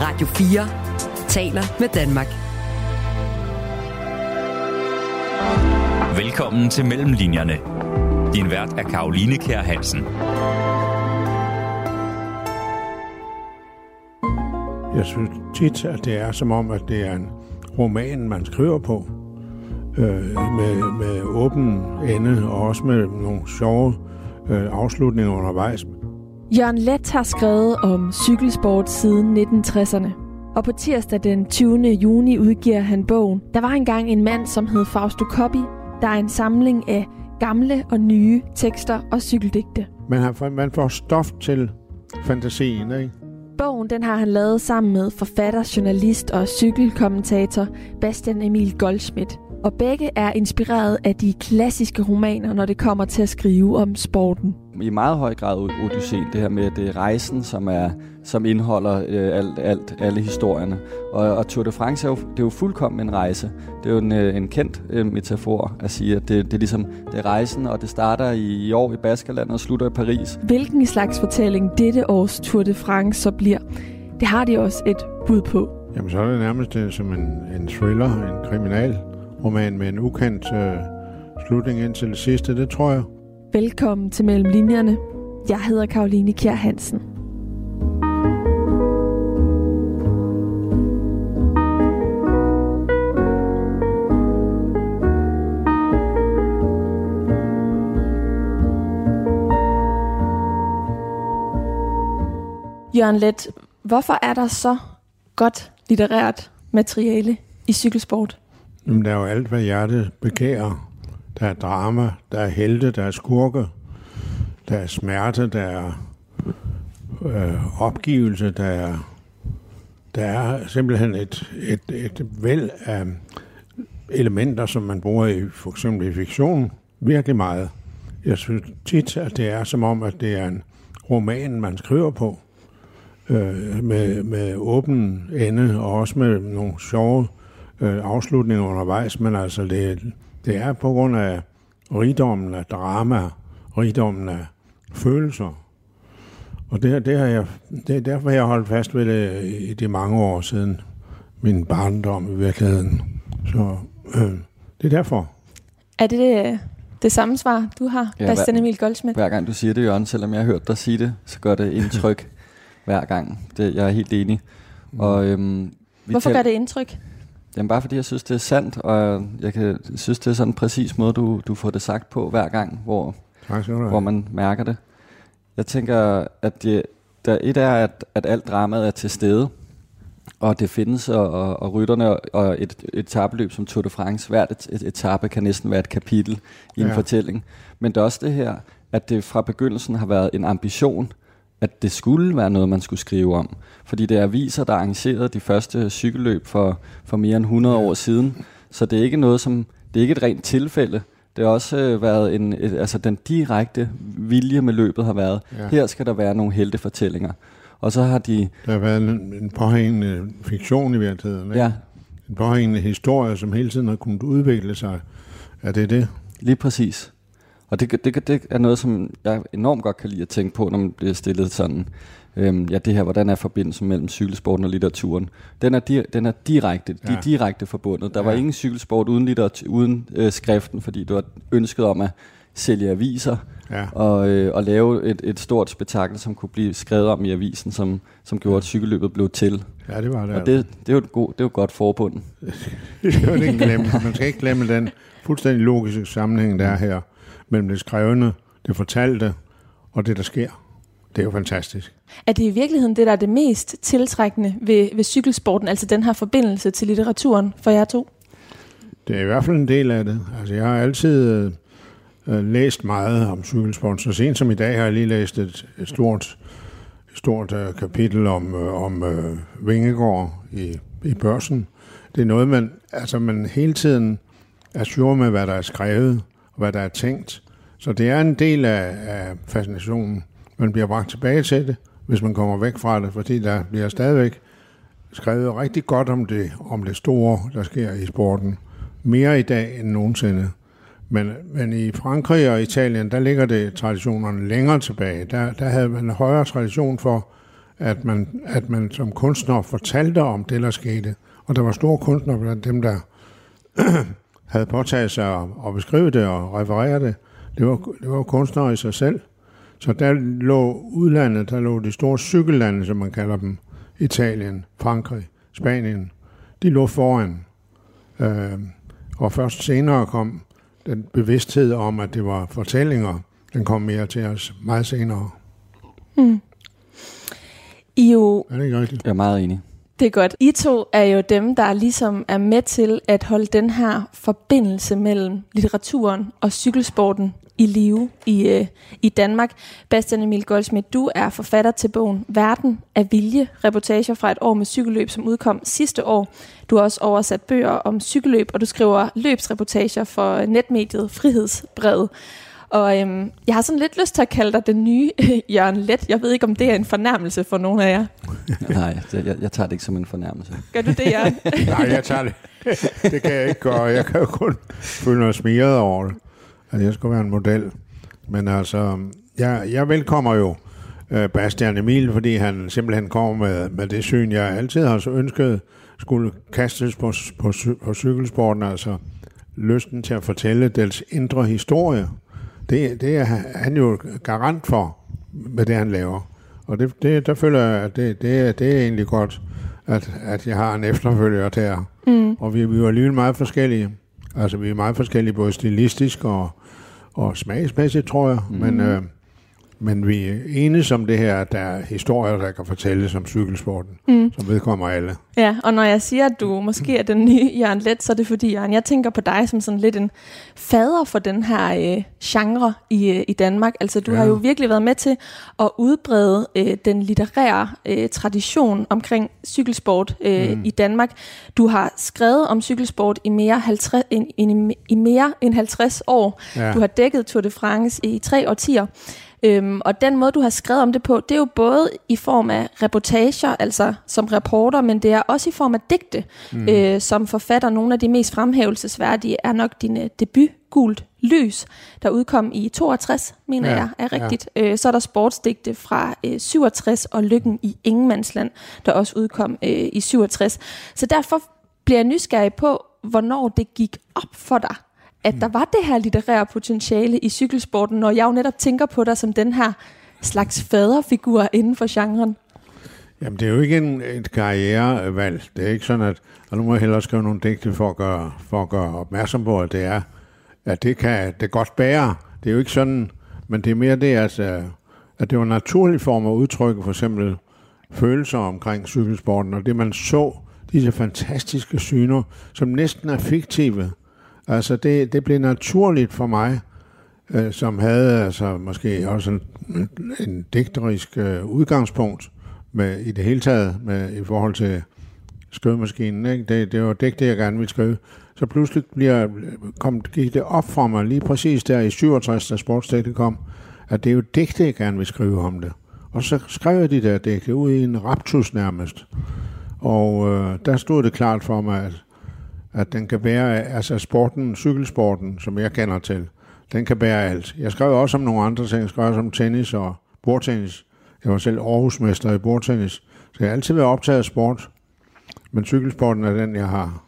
Radio 4 taler med Danmark. Velkommen til Mellemlinjerne. Din vært er Karoline Kær Hansen. Jeg synes tit, at det er som om, at det er en roman, man skriver på. Øh, med, med åben ende og også med nogle sjove øh, afslutninger undervejs. Jørgen Let har skrevet om cykelsport siden 1960'erne. Og på tirsdag den 20. juni udgiver han bogen Der var engang en mand, som hed Fausto Coppi, der er en samling af gamle og nye tekster og cykeldigte. Man, har, man får stof til fantasien, ikke? Bogen den har han lavet sammen med forfatter, journalist og cykelkommentator Bastian Emil Goldschmidt. Og begge er inspireret af de klassiske romaner, når det kommer til at skrive om sporten. I meget høj grad Odysseen, det her med, at det er rejsen, som, er, som indeholder øh, alt, alt, alle historierne. Og, og Tour de France er jo, det er jo fuldkommen en rejse. Det er jo en, øh, en kendt øh, metafor at sige, at det, det er ligesom det er rejsen, og det starter i, i år i Baskerland og slutter i Paris. Hvilken slags fortælling dette års Tour de France så bliver, det har de også et bud på. Jamen så er det nærmest øh, som en, en thriller, en kriminal roman med en ukendt øh, slutning indtil det sidste, det tror jeg. Velkommen til Mellem Linjerne. Jeg hedder Karoline Kjær Hansen. Jørgen Let, hvorfor er der så godt litterært materiale i cykelsport? Jamen, der er jo alt, hvad hjertet begærer. Der er drama, der er helte, der er skurke, der er smerte, der er øh, opgivelse, der er, der er simpelthen et, et, et væld af elementer, som man bruger i for eksempel i fiktion, virkelig meget. Jeg synes tit, at det er som om, at det er en roman, man skriver på, øh, med, med åben ende, og også med nogle sjove øh, afslutninger undervejs, men altså det, det er på grund af rigdommen af drama, rigdommen af følelser. Og det, det, har jeg, det er derfor, jeg har holdt fast ved det i de mange år siden min barndom i virkeligheden. Så øh, det er derfor. Er det det, det samme svar, du har, ja, Bastian Emil Goldschmidt? Hver gang du siger det, Jørgen, selvom jeg har hørt dig sige det, så gør det indtryk hver gang. Det, jeg er helt enig. Mm. Og, øhm, vi Hvorfor gør det indtryk? Jamen bare fordi jeg synes, det er sandt, og jeg kan, synes, det er sådan en præcis måde, du, du får det sagt på hver gang, hvor, hvor man mærker det. Jeg tænker, at det, der et er, at, at alt dramaet er til stede, og det findes, og, og, og rytterne, og et, et etabløb som Tour de France, hvert et, et etape kan næsten være et kapitel i en ja. fortælling. Men det er også det her, at det fra begyndelsen har været en ambition, at det skulle være noget, man skulle skrive om. Fordi det er aviser, der arrangerede de første cykelløb for, for mere end 100 år siden. Så det er ikke noget, som det er ikke et rent tilfælde. Det har også øh, været en, et, altså den direkte vilje med løbet har været, ja. her skal der være nogle heltefortællinger. Og så har de... Der har været en, en påhængende fiktion i virkeligheden. Ikke? Ja. En påhængende historie, som hele tiden har kunnet udvikle sig. Er det det? Lige præcis. Og det, det, det er noget, som jeg enormt godt kan lide at tænke på, når man bliver stillet sådan, øhm, ja det her, hvordan er forbindelsen mellem cykelsporten og litteraturen? Den er, di- den er direkte, de er direkte forbundet. Der ja. var ingen cykelsport uden, litteratur, uden øh, skriften, fordi du har ønsket om at sælge aviser, ja. og, øh, og lave et, et stort spektakel, som kunne blive skrevet om i avisen, som, som gjorde, at cykelløbet blev til. Ja, det var det. Og det, det er jo et, god, det jo et godt forbund. det skal man ikke glemme. Man skal ikke glemme den fuldstændig logiske sammenhæng, der er her mellem det skrevne, det fortalte og det, der sker. Det er jo fantastisk. Er det i virkeligheden det, der er det mest tiltrækkende ved, ved cykelsporten, altså den her forbindelse til litteraturen for jer to? Det er i hvert fald en del af det. Altså, jeg har altid øh, læst meget om cykelsport. Så sent som i dag har jeg lige læst et, et stort, et stort øh, kapitel om, øh, om øh, Vingegård i, i børsen. Det er noget, man, altså, man hele tiden er sure med, hvad der er skrevet hvad der er tænkt. Så det er en del af, af fascinationen. Man bliver bragt tilbage til det, hvis man kommer væk fra det, fordi der bliver stadigvæk skrevet rigtig godt om det, om det store, der sker i sporten. Mere i dag end nogensinde. Men, men i Frankrig og Italien, der ligger det traditionerne længere tilbage. Der, der havde man en højere tradition for, at man, at man som kunstner fortalte om det, der skete. Og der var store kunstnere blandt dem, der havde påtaget sig at, at beskrive det og referere det. Det var, det var kunstnere i sig selv. Så der lå udlandet, der lå de store cykellande, som man kalder dem, Italien, Frankrig, Spanien, de lå foran. Øh, og først senere kom den bevidsthed om, at det var fortællinger, den kom mere til os meget senere. Mm. I jo... Er det ikke rigtigt? Jeg er meget enig. Det er godt. I to er jo dem, der ligesom er med til at holde den her forbindelse mellem litteraturen og cykelsporten i live i, øh, i Danmark. Bastian Emil Goldsmith, du er forfatter til bogen Verden af vilje, reportager fra et år med cykelløb, som udkom sidste år. Du har også oversat bøger om cykelløb, og du skriver løbsreportager for øh, netmediet Frihedsbrevet. Og øhm, jeg har sådan lidt lyst til at kalde dig den nye Jørgen Let. Jeg ved ikke, om det er en fornærmelse for nogen af jer. Nej, jeg, jeg tager det ikke som en fornærmelse. Gør du det, Jørgen? Nej, jeg tager det. Det kan jeg ikke gøre. Jeg kan jo kun føle mig smiret over det, at jeg skal være en model. Men altså, jeg, jeg velkommer jo øh, Bastian Emil, fordi han simpelthen kommer med, med det syn, jeg altid har så ønsket skulle kastes på, på, på cykelsporten, altså lysten til at fortælle dels indre historie det, det er han jo garant for med det, han laver. Og det, det, der føler jeg, at det, det, det er egentlig godt, at, at jeg har en efterfølger der. Mm. Og vi, vi var alligevel meget forskellige. Altså, vi er meget forskellige, både stilistisk og, og smagsmæssigt, tror jeg. Mm. Men, øh, men vi er enige om det her, at der er historier, der kan fortælles om cykelsporten, mm. som vedkommer alle. Ja, og når jeg siger, at du måske er den nye Jørgen Let, så er det fordi, Jørgen, jeg tænker på dig som sådan lidt en fader for den her øh, genre i, øh, i Danmark. Altså, du ja. har jo virkelig været med til at udbrede øh, den litterære øh, tradition omkring cykelsport øh, mm. i Danmark. Du har skrevet om cykelsport i mere, 50, in, in, i mere end 50 år. Ja. Du har dækket Tour de France i tre årtier. Øhm, og den måde, du har skrevet om det på, det er jo både i form af reportager, altså som reporter, men det er også i form af digte, mm. øh, som forfatter. Nogle af de mest fremhævelsesværdige er nok din øh, debut, Gult Lys, der udkom i 62, mener ja, jeg er rigtigt. Ja. Øh, så er der sportsdigte fra øh, 67 og Lykken i Ingemandsland, der også udkom øh, i 67. Så derfor bliver jeg nysgerrig på, hvornår det gik op for dig, at der var det her litterære potentiale i cykelsporten, når jeg jo netop tænker på dig som den her slags faderfigur inden for genren? Jamen, det er jo ikke en, et karrierevalg. Det er ikke sådan, at og nu må jeg hellere skrive nogle digte for at gøre, for at gøre opmærksom på, at det er, at det kan det godt bære. Det er jo ikke sådan, men det er mere det, at, øh, at det var en naturlig form at udtrykke for eksempel følelser omkring cykelsporten, og det man så, disse fantastiske syner, som næsten er fiktive, Altså, det, det blev naturligt for mig, øh, som havde altså måske også en, en digterisk øh, udgangspunkt med, i det hele taget med, i forhold til skrivemaskinen. Ikke? Det, det var digte, jeg gerne ville skrive. Så pludselig bliver, kom, gik det op for mig lige præcis der i 67, da sportsdækket kom, at det er jo digte, jeg gerne vil skrive om det. Og så skrev jeg de der digte ud i en raptus nærmest. Og øh, der stod det klart for mig, at at den kan bære, altså sporten, cykelsporten, som jeg kender til, den kan bære alt. Jeg skrev også om nogle andre ting. Jeg skrev også om tennis og bordtennis. Jeg var selv Aarhusmester i bordtennis. Så jeg har altid været optaget af sport. Men cykelsporten er den, jeg har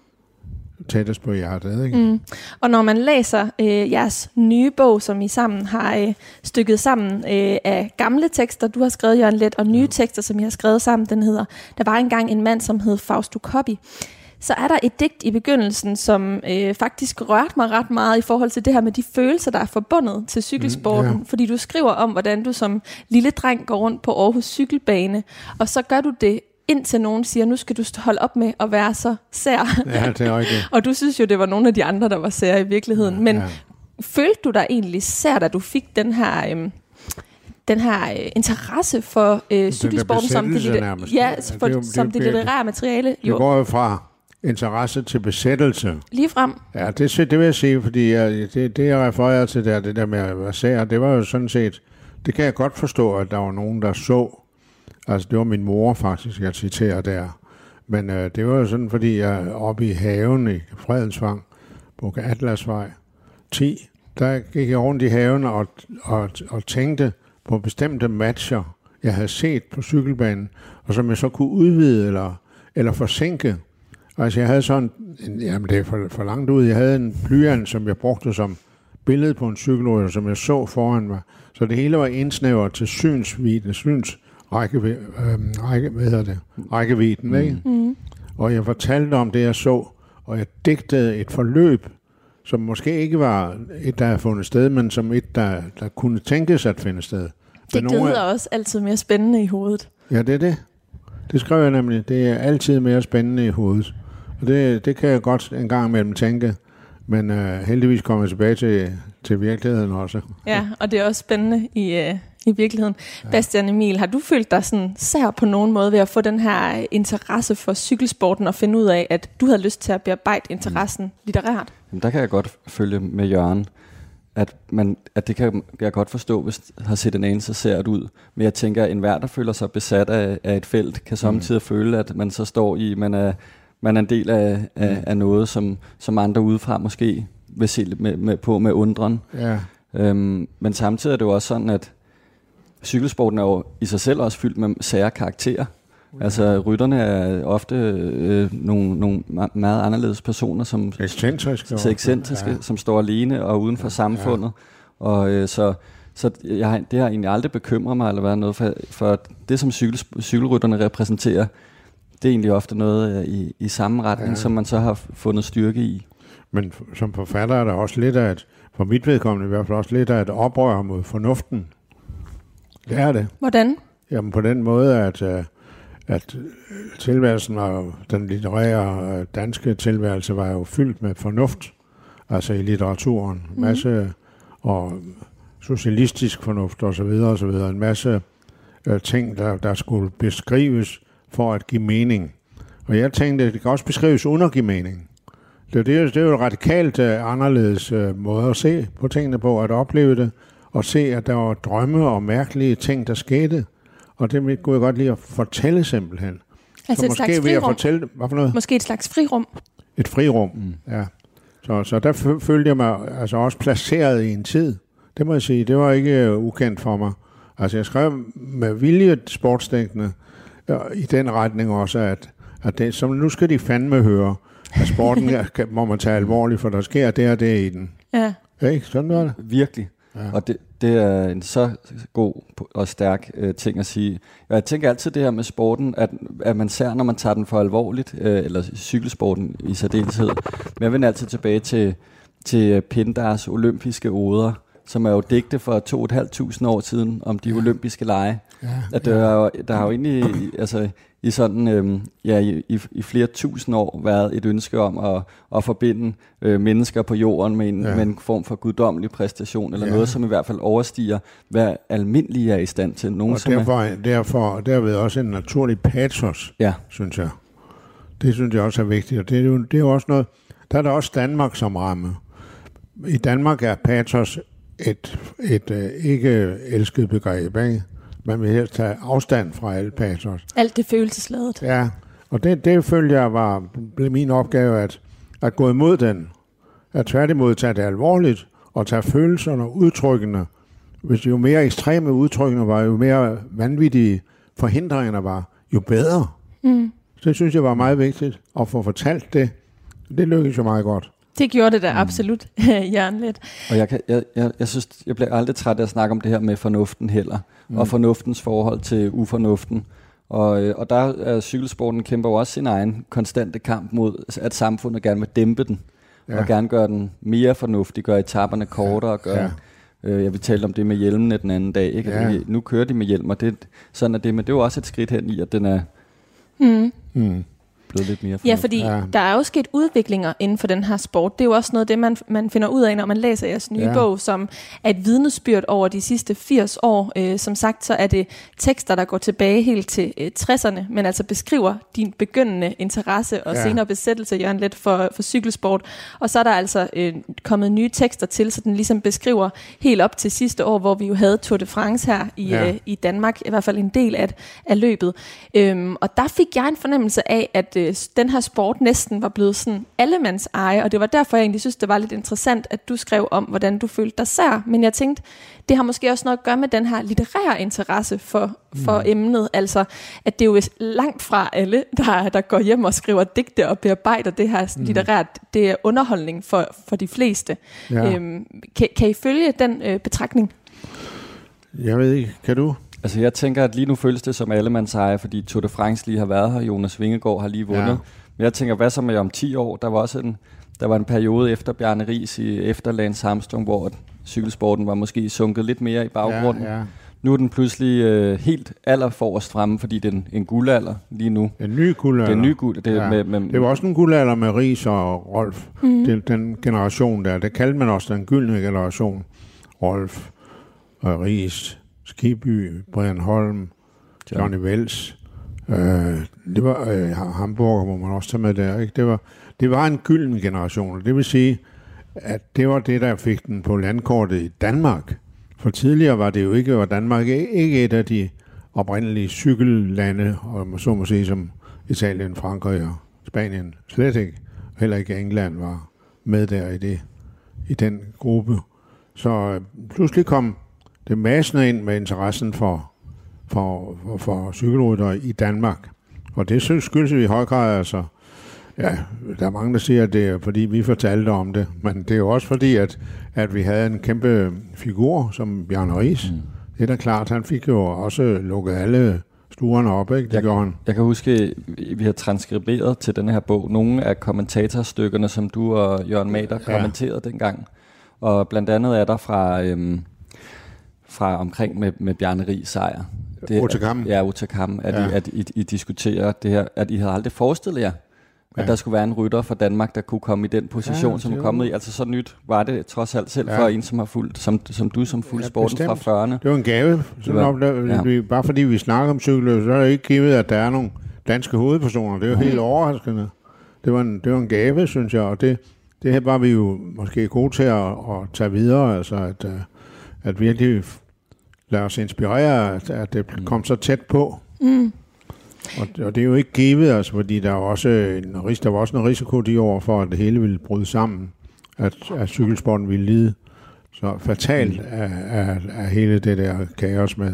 tættest på hjertet. Ikke? Mm. Og når man læser øh, jeres nye bog, som I sammen har øh, stykket sammen øh, af gamle tekster, du har skrevet, Jørgen Let, og nye ja. tekster, som I har skrevet sammen, den hedder, der var engang en mand, som hed Fausto Coppi så er der et digt i begyndelsen, som øh, faktisk rørte mig ret meget i forhold til det her med de følelser, der er forbundet til cykelsporten. Mm, yeah. Fordi du skriver om, hvordan du som lille dreng går rundt på Aarhus cykelbane, og så gør du det indtil nogen siger, nu skal du holde op med at være så sær. Ja, det er rigtigt. og du synes jo, det var nogle af de andre, der var sær i virkeligheden. Ja, Men ja. følte du dig egentlig sær, da du fik den her... Øh, den her øh, interesse for øh, cykelsporten som det, ja, for, det, det, som det litterære materiale. Jo. Det går jo fra interesse til besættelse. Lige frem. Ja, det, det vil jeg sige, fordi jeg, det, det, jeg refererer til der, det der med at være sær, det var jo sådan set, det kan jeg godt forstå, at der var nogen, der så, altså det var min mor faktisk, jeg citerer der, men øh, det var jo sådan, fordi jeg oppe i haven i Fredensvang, på Atlasvej 10, der gik jeg rundt i haven og, og, og tænkte på bestemte matcher jeg havde set på cykelbanen, og som jeg så kunne udvide eller, eller forsinke. Altså jeg havde sådan, en, jamen det er for, for langt ud, jeg havde en blyant, som jeg brugte som billede på en cykelrytter, som jeg så foran mig. Så det hele var indsnævret til synsvidde, syns række, øh, række, hvad hedder det? rækkevidden, mm. ikke? Mm. Og jeg fortalte om det, jeg så, og jeg digtede et forløb, som måske ikke var et, der havde fundet sted, men som et, der, der kunne tænkes at finde sted. Det lyder også altid mere spændende i hovedet. Ja, det er det. Det skrev jeg nemlig. Det er altid mere spændende i hovedet. Og det, det kan jeg godt en gang imellem tænke. Men uh, heldigvis kommer jeg tilbage til, til virkeligheden også. Ja, og det er også spændende i, uh, i virkeligheden. Ja. Bastian Emil, har du følt dig sådan sær på nogen måde ved at få den her interesse for cykelsporten og finde ud af, at du havde lyst til at bearbejde interessen mm. litterært? Jamen, der kan jeg godt følge med Jørgen, at, man, at det kan jeg godt forstå, hvis har set en anelse sært ud. Men jeg tænker, at enhver, der føler sig besat af, af et felt, kan samtidig mm. føle, at man så står i, man er, man er en del af, af, mm. af noget, som, som andre udefra måske vil se med, med, på med undren. Ja. Øhm, men samtidig er det jo også sådan, at cykelsporten er jo i sig selv også fyldt med sære karakterer. Altså rytterne er ofte øh, nogle, nogle meget anderledes personer, som ekscentriske, så ekscentriske ja. som står alene og uden for samfundet. Ja. Og øh, så, så jeg, det har egentlig aldrig bekymret mig eller været noget for, for det, som cykel, cykelrytterne repræsenterer, det er egentlig ofte noget øh, i, i samme retning, ja. som man så har fundet styrke i. Men som forfatter er der også lidt af et, for mit vedkommende i hvert fald også lidt af et oprør mod fornuften. Det er det. Hvordan? Jamen på den måde, at, øh, at tilværelsen var den litterære øh, danske tilværelse var jo fyldt med fornuft, altså i litteraturen. Mm. Masse og socialistisk fornuft og så videre og så videre. En masse ting, der, der skulle beskrives for at give mening. Og jeg tænkte, at det kan også beskrives uden at give mening. Det, det, det er jo et radikalt uh, anderledes uh, måde at se på tingene på, at opleve det, og se, at der var drømme og mærkelige ting, der skete. Og det kunne jeg godt lide at fortælle simpelthen. Altså så et måske slags frirum? Ved at fortælle, hvad for noget? Måske et slags frirum? Et frirum, mm. ja. Så, så der følte jeg mig altså også placeret i en tid. Det må jeg sige, det var ikke uh, ukendt for mig. Altså jeg skrev med vilje sportsdækkende i den retning også, at, at det, som nu skal de fandme høre, at sporten må man tage alvorligt, for der sker det og det i den. Ja. Ikke? Sådan var det. Virkelig. Ja. Og det, det er en så god og stærk øh, ting at sige. Jeg tænker altid det her med sporten, at, at man ser, når man tager den for alvorligt, øh, eller cykelsporten i særdeleshed. Men jeg vender altid tilbage til, til Pindars olympiske oder, som er jo digte for 2.500 år siden om de ja. olympiske lege. Ja, at der, ja. er, der har jo egentlig altså, i sådan øhm, ja, i, i, i flere tusind år været et ønske om at, at forbinde øh, mennesker på jorden med en, ja. med en form for guddommelig præstation, eller ja. noget, som i hvert fald overstiger, hvad almindelige er i stand til. Nogen, og derfor, er, derfor derved også en naturlig patos, ja. synes jeg. Det synes jeg også er vigtigt, og det er jo, det er jo også noget, der er der også Danmark som ramme. I Danmark er patos et, et, uh, ikke elsket begreb, ikke? man vil helst tage afstand fra alt patos. Alt det følelsesladet. Ja, og det, det følte jeg var blev min opgave at, at gå imod den. At tværtimod tage det alvorligt og tage følelserne og udtrykkene. Hvis jo mere ekstreme udtrykkene var, jo mere vanvittige forhindringerne var, jo bedre. Mm. Så det synes jeg var meget vigtigt at få fortalt det. Det lykkedes jo meget godt. Det gjorde det da mm. absolut, lidt. Og jeg, kan, jeg, jeg, jeg synes, jeg bliver aldrig træt af at snakke om det her med fornuften heller, mm. og fornuftens forhold til ufornuften. Og, øh, og der er cykelsporten kæmper jo også sin egen konstante kamp mod, at samfundet gerne vil dæmpe den, ja. og gerne gøre den mere fornuftig, gøre etaperne kortere, og gøre... Ja. Øh, jeg vil tale om det med hjelmene den anden dag. Ikke? Ja. Nu kører de med hjelm, og det, sådan er det, men det er jo også et skridt hen i, at den er... Mm. Mm blevet lidt mere Ja, fordi ja. der er jo sket udviklinger inden for den her sport. Det er jo også noget det, man, man finder ud af, når man læser jeres nye ja. bog, som er et vidnesbyrd over de sidste 80 år. Øh, som sagt, så er det tekster, der går tilbage helt til øh, 60'erne, men altså beskriver din begyndende interesse og ja. senere besættelse, Jørgen Let, for, for cykelsport. Og så er der altså øh, kommet nye tekster til, så den ligesom beskriver helt op til sidste år, hvor vi jo havde Tour de France her i, ja. øh, i Danmark, i hvert fald en del af, af løbet. Øhm, og der fik jeg en fornemmelse af, at øh, den her sport næsten var blevet sådan allemands eje, og det var derfor, jeg egentlig synes, det var lidt interessant, at du skrev om, hvordan du følte dig sær. Men jeg tænkte, det har måske også noget at gøre med den her litterære interesse for, for mm. emnet. Altså, at det er jo langt fra alle, der, der går hjem og skriver digte og bearbejder det her mm. litterært. Det er underholdning for, for de fleste. Ja. Øhm, kan, kan I følge den øh, betragtning? Jeg ved ikke. Kan du? Altså jeg tænker, at lige nu føles det som eje, fordi Tour de France lige har været her, Jonas Vingegaard har lige vundet. Ja. Men jeg tænker, hvad så med om 10 år? Der var også en, der var en periode efter Bjarne Ries, i, efter Lance Armstrong, hvor cykelsporten var måske sunket lidt mere i baggrunden. Ja, ja. Nu er den pludselig øh, helt allerforrest fremme, fordi det er en, en guldalder lige nu. En ny guldalder. Det er en ny guld. Det, ja. med, med, det var også en guldalder med Ries og Rolf. Mm. Det, den generation der, det kaldte man også den gyldne generation. Rolf og Ries, Skiby, Brian Holm, Johnny Vels. Øh, det var øh, Hamburger, må man også tage med der. Ikke? Det, var, det var en gylden generation. Det vil sige, at det var det, der fik den på landkortet i Danmark. For tidligere var det jo ikke, var Danmark ikke et af de oprindelige cykellande, og så må sige som Italien, Frankrig og Spanien. Slet ikke. Heller ikke England var med der i, det, i den gruppe. Så øh, pludselig kom det massende ind med interessen for, for, for, for cykelrytter i Danmark. Og det synes skyldes i høj grad altså, ja, der er mange, der siger, at det er fordi, vi fortalte om det, men det er jo også fordi, at, at vi havde en kæmpe figur som Bjørn Ries. Mm. Det er da klart, han fik jo også lukket alle stuerne op, ikke? Det jeg, gjorde han. Jeg kan huske, vi har transkriberet til den her bog nogle af kommentatorstykkerne, som du og Jørgen Mader ja. kommenterede dengang. Og blandt andet er der fra... Øhm, fra omkring med, med Bjarne Rig sejr. Det, Otakam. Ja, Otakam, at, ja. I, at I, I diskuterer det her, at I havde aldrig forestillet jer, at ja. der skulle være en rytter fra Danmark, der kunne komme i den position, ja, som er kommet i. Altså så nyt var det trods alt selv ja. for en, som har fulgt, som, som du, som fuldt ja, sporten bestemt. fra 40'erne. Det var en gave. Så var, op, ja. Bare fordi vi snakker om cykelløb, så er det ikke givet, at der er nogle danske hovedpersoner. Det er jo mm. helt overraskende. Det var, en, det var en gave, synes jeg, og det, det her var vi jo måske gode til at, at tage videre, altså at, øh, at virkelig lade os inspirere, at, at det mm. kom så tæt på. Mm. Og, og det er jo ikke givet, altså, fordi der, er også en, der var også en risiko de år for, at det hele ville bryde sammen, at, at cykelsporten ville lide. Så fatalt af, af, af hele det der kaos med,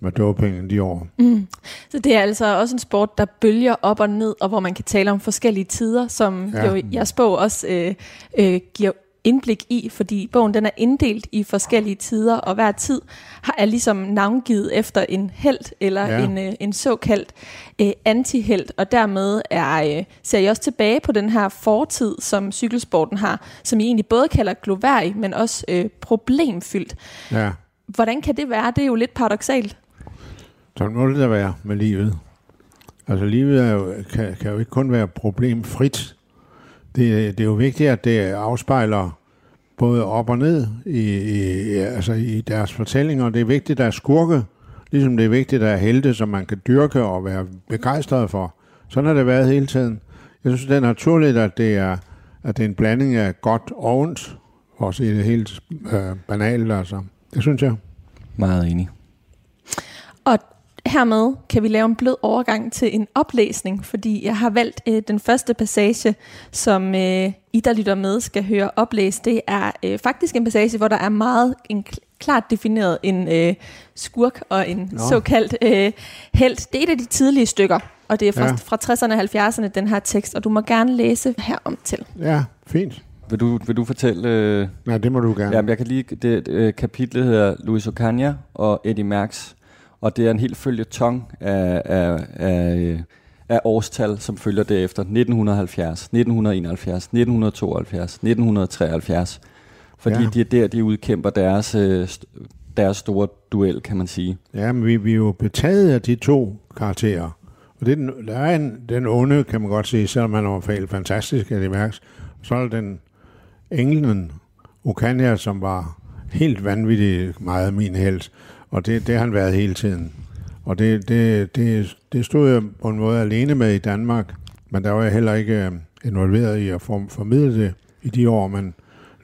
med dopingen de år. Mm. Så det er altså også en sport, der bølger op og ned, og hvor man kan tale om forskellige tider, som ja. jo jeres bog også øh, øh, giver indblik i, fordi bogen den er inddelt i forskellige tider, og hver tid har er ligesom navngivet efter en held eller ja. en, øh, en såkaldt øh, antihelt, og dermed er, øh, ser jeg også tilbage på den her fortid, som cykelsporten har, som I egentlig både kalder gloværdig, men også øh, problemfyldt. Ja. Hvordan kan det være? Det er jo lidt paradoxalt. Sådan må det da være med livet. Altså livet er jo, kan, kan jo ikke kun være problemfrit. Det, det er jo vigtigt, at det afspejler både op og ned i, i, altså i deres fortællinger. Det er vigtigt, at der er skurke, ligesom det er vigtigt, at der er helte, som man kan dyrke og være begejstret for. Sådan har det været hele tiden. Jeg synes, det er naturligt, at det er, at det er en blanding af godt og ondt, også i det helt øh, banalt. Altså. Det synes jeg. Meget enig. Og hermed kan vi lave en blød overgang til en oplæsning, fordi jeg har valgt øh, den første passage, som øh, I, der lytter med, skal høre oplæst. Det er øh, faktisk en passage, hvor der er meget en klart defineret en øh, skurk og en Nå. såkaldt øh, held. Det er et af de tidlige stykker, og det er fra, ja. fra 60'erne og 70'erne, den her tekst, og du må gerne læse herom til. Ja, fint. Vil du, vil du fortælle... Øh, ja, det må du gerne. Ja, jeg kan lige... Det, øh, kapitlet hedder Louis Ocaña og Eddie Merckx og det er en helt følgetong af, af, af, af årstal, som følger derefter 1970, 1971, 1972, 1973. Fordi ja. det er der, de udkæmper deres, øh, deres store duel, kan man sige. Ja, men vi, vi er jo betaget af de to karakterer. Og det, der er en, den onde, kan man godt sige, selvom han fejl fantastisk, at det mærkes. Så er den englen, Okania, som var helt vanvittigt meget min held. Og det, det har han været hele tiden. Og det, det, det, det stod jeg på en måde alene med i Danmark, men der var jeg heller ikke øh, involveret i at formidle det i de år, men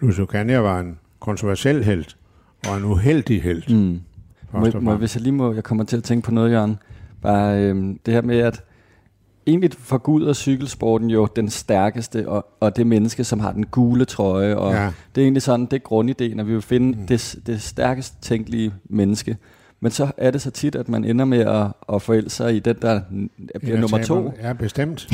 Lucio Cania var en kontroversiel held, og en uheldig held. Mm. Må, må, hvis jeg lige må, jeg kommer til at tænke på noget, Jørgen. Bare øhm, det her med, at egentlig forguder cykelsporten jo den stærkeste, og, og det menneske, som har den gule trøje. Og ja. Det er egentlig sådan, det er grundideen, at vi vil finde mm. det, det stærkest tænkelige menneske. Men så er det så tit, at man ender med at, at forælde sig i den, der bliver ja, nummer to. Ja, bestemt.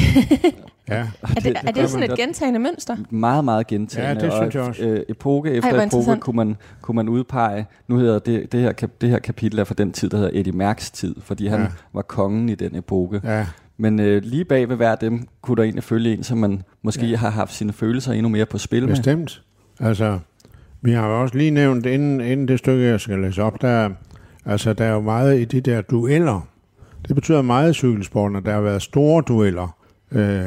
ja. Er det, det, er det sådan et gentagende mønster? Meget, meget gentagende. Ja, det synes jeg også. Øh, epoke efter Ej, epoke kunne man, kunne man udpege, nu hedder det, det, her, det her kapitel er fra den tid, der hedder Eddie Mærks tid, fordi han ja. var kongen i den epoke. Ja. Men øh, lige bag ved hver af dem, kunne der egentlig følge en, som man måske ja. har haft sine følelser endnu mere på spil Bestemt. med. Bestemt. Altså, vi har jo også lige nævnt, inden, inden det stykke, jeg skal læse op, der, altså, der er jo meget i de der dueller. Det betyder meget i cykelsporten, at der har været store dueller. Øh,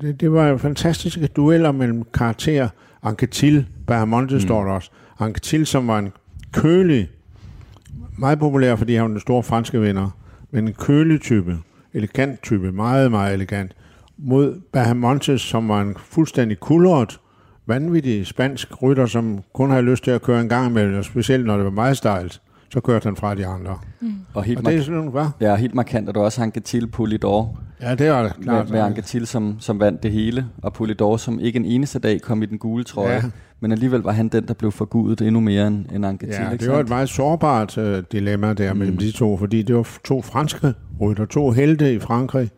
det, det var jo fantastiske dueller mellem karakterer. Anquetil, Bahamonte mm. står der også. Anquetil, som var en kølig, meget populær, fordi han var den store franske vinder, men en kølig type elegant type, meget, meget elegant, mod Bahamontes, som var en fuldstændig kulret, vanvittig spansk rytter, som kun havde lyst til at køre en gang imellem, og specielt når det var meget stejlt, så kørte han fra de andre. Mm. Og, helt og det er sådan, hvad? Ja, helt markant, at du også Anquetil Polidor. Ja, det var det. Klart, med, med Anquetil, som, som vandt det hele, og Polidor, som ikke en eneste dag kom i den gule trøje. Ja. Men alligevel var han den, der blev forgudet endnu mere end, end Anquetil. Ja, det var et meget sårbart uh, dilemma der mm. mellem de to, fordi det var to franske rytter, to helte i Frankrig,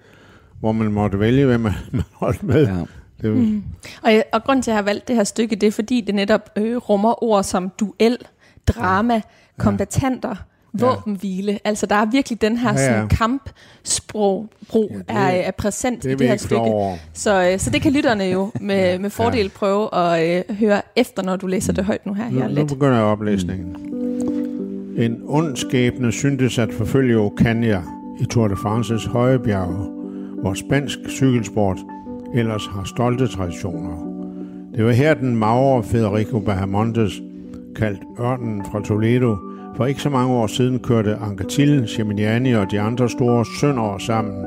hvor man måtte vælge, hvem man, man holdt med. Ja. Det var... mm. og, og grund til, at jeg har valgt det her stykke, det er, fordi det netop øh, rummer ord som duel, drama, ja. kombatanter, våbenhvile. Ja. Altså, der er virkelig den her ja, ja. sådan, kampsprog brug ja, det, er, er præsent det i det her stykke. Så, øh, så det kan lytterne jo med, med fordel ja. prøve at øh, høre efter, når du læser det højt nu her. Nu, nu begynder jeg oplæsningen. En ond skæbne syntes at forfølge Ocaña i Tour de Frances høje bjerge, hvor spansk cykelsport ellers har stolte traditioner. Det var her den magre Federico Bahamontes, kaldt Ørnen fra Toledo, for ikke så mange år siden kørte Anquetil, Geminiani og de andre store sønder sammen.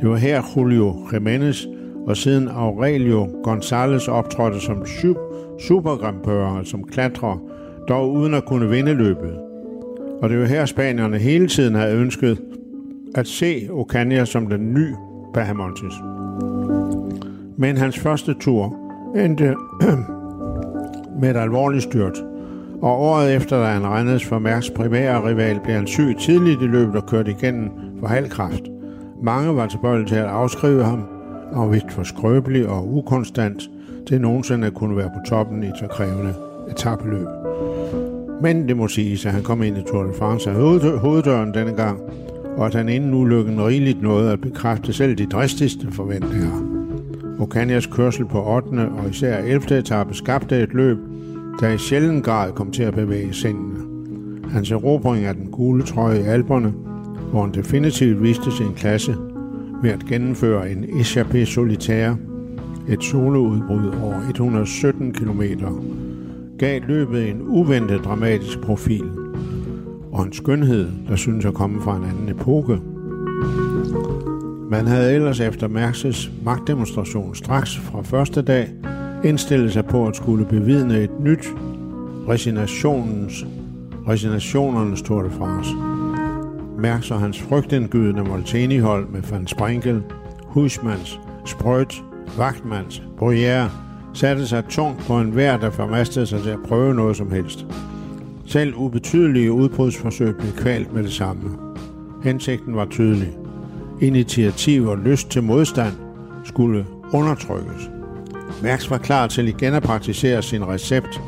Det var her Julio Jimenez og siden Aurelio González optrådte som supergrampører, som klatrer, dog uden at kunne vinde løbet. Og det var her spanierne hele tiden havde ønsket at se Ocaña som den nye Bahamontes. Men hans første tur endte med et alvorligt styrt, og året efter, da han regnedes for Mærks primære rival, blev han syg tidligt i løbet og kørte igennem for halvkraft. Mange var tilbøjelige til at afskrive ham, og vist for skrøbelig og ukonstant til nogensinde at kunne være på toppen i så krævende etabeløb. Men det må siges, at han kom ind i Tour de France af hoveddøren denne gang, og at han inden ulykken rigeligt nåede at bekræfte selv de dristigste forventninger. Okanias kørsel på 8. og især 11. etape skabte et løb, der i sjælden grad kom til at bevæge sindene. Hans erobring af den gule trøje i alberne, hvor han definitivt viste sin klasse ved at gennemføre en Échappée solitaire, et soloudbrud over 117 km, gav løbet en uventet dramatisk profil og en skønhed, der synes at komme fra en anden epoke. Man havde ellers efter Mærkses magtdemonstration straks fra første dag indstille sig på at skulle bevidne et nyt resignationens, resignationernes Tour de France. Mærks og hans frygtindgydende Molteni-hold med Van Sprinkel, Husmans, Sprøjt, Vagtmans, Bruyère satte sig tungt på en hver, der formastede sig til at prøve noget som helst. Selv ubetydelige udbrudsforsøg blev kvalt med det samme. Hensigten var tydelig. Initiativ og lyst til modstand skulle undertrykkes. Mærks var klar til igen at praktisere sin recept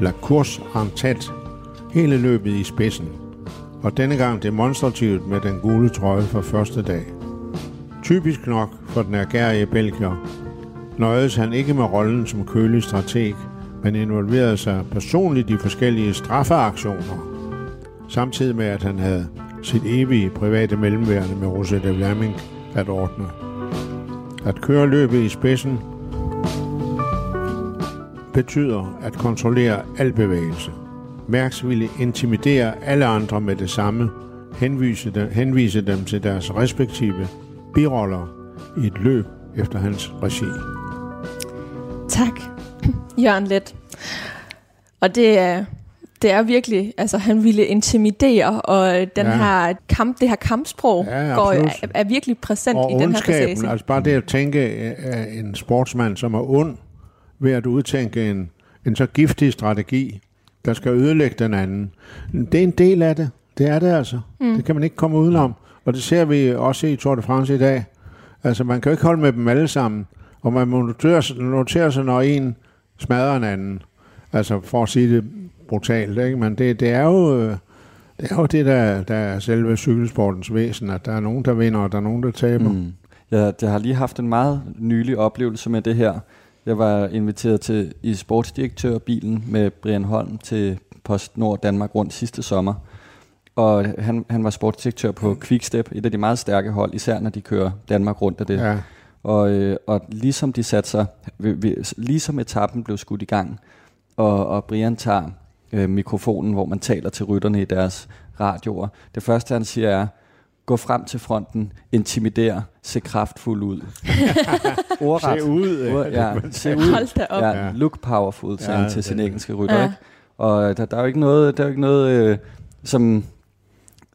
La course en tête, hele løbet i spidsen, og denne gang demonstrativt med den gule trøje for første dag. Typisk nok for den ergærige belgier, nøjedes han ikke med rollen som kølig strateg, men involverede sig personligt i forskellige straffeaktioner, samtidig med at han havde sit evige private mellemværende med Rosette Vlamming at ordne. At køre løbet i spidsen betyder at kontrollere al bevægelse. Mærks ville intimidere alle andre med det samme, henvise dem, henvise dem til deres respektive biroller i et løb efter hans regi. Tak, Jørgen Let. Og det er, det er virkelig, altså han ville intimidere, og den ja. her kamp, det her kampsprog ja, går, er, er virkelig præsent og i den her passage. altså bare det at tænke at en sportsmand, som er ond, ved at udtænke en, en så giftig strategi, der skal ødelægge den anden. Det er en del af det. Det er det altså. Mm. Det kan man ikke komme udenom. Og det ser vi også i Tour de France i dag. Altså, man kan jo ikke holde med dem alle sammen. Og man må notere, notere sig, når en smadrer en anden. Altså, for at sige det brutalt, ikke? Men det, det er jo... Det er jo det, der, der er selve cykelsportens væsen, at der er nogen, der vinder, og der er nogen, der taber. Mm. Ja, jeg har lige haft en meget nylig oplevelse med det her. Jeg var inviteret til i sportsdirektørbilen med Brian Holm til Post Nord Danmark rundt sidste sommer. Og han, han var sportsdirektør på Quickstep, et af de meget stærke hold, især når de kører Danmark rundt af det. Ja. Og, øh, og ligesom de satte sig, ligesom etappen blev skudt i gang, og, og Brian tager øh, mikrofonen, hvor man taler til rytterne i deres radioer. Det første, han siger er, gå frem til fronten, intimidere, se kraftfuld ud. Ordret. Se ud. Ord, ja, se ud. Hold da op. Ja, look powerful, sagde ja, han til sin engelske rytter. Ja. Ikke? Og der, der er jo ikke noget, der er jo ikke noget øh, som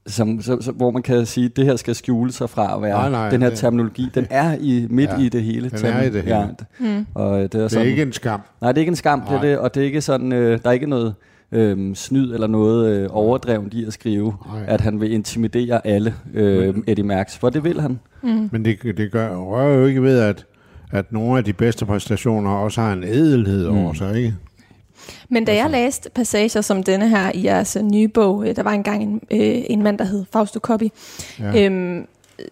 som, så, så, hvor man kan sige, at det her skal skjule sig fra at være nej, nej, den her det, terminologi. Den er i midt ja, i det hele. Den er i det hele. Ja, mm. og det, er, sådan, det er ikke en skam. Nej, det er ikke en skam, det er det, og det er ikke sådan, øh, der er ikke noget øh, snyd eller noget øh, overdrevet i at skrive, nej. at han vil intimidere alle øh, Eddie Merckx, for det vil han. Mm. Men det, det gør, rører jo ikke ved, at, at nogle af de bedste præstationer også har en edelhed mm. over sig, ikke? Men da jeg altså- læste passager som denne her i jeres nye bog, øh, der var engang en, øh, en mand, der hed Fausto Coppi, ja. øhm,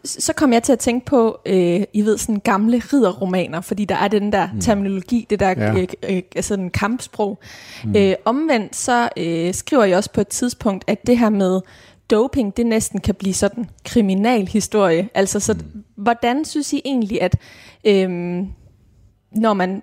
så kom jeg til at tænke på, øh, I ved, sådan gamle ridderromaner, fordi der er den der mm. terminologi, det der ja. øh, øh, altså en kampsprog. Mm. Øh, omvendt så øh, skriver jeg også på et tidspunkt, at det her med doping, det næsten kan blive sådan kriminalhistorie. Altså, så mm. hvordan synes I egentlig, at øh, når man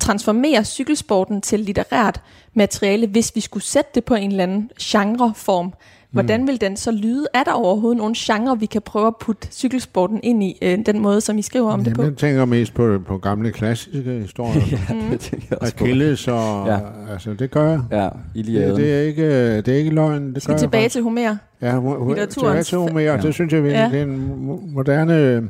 transformere cykelsporten til litterært materiale, hvis vi skulle sætte det på en eller anden genreform. Hvordan mm. vil den så lyde? Er der overhovedet nogle genre, vi kan prøve at putte cykelsporten ind i, øh, den måde, som I skriver om Jamen, det på? Jeg tænker mest på, på gamle klassiske historier. ja, det mm. tænker jeg også Achilles og... Ja. Altså, det gør jeg. Ja, Iliaden. Det, det, er ikke, det er ikke løgn. Det Skal gør tilbage til Homer? Ja, tilbage til Homer. Ja. Det synes jeg, det er en moderne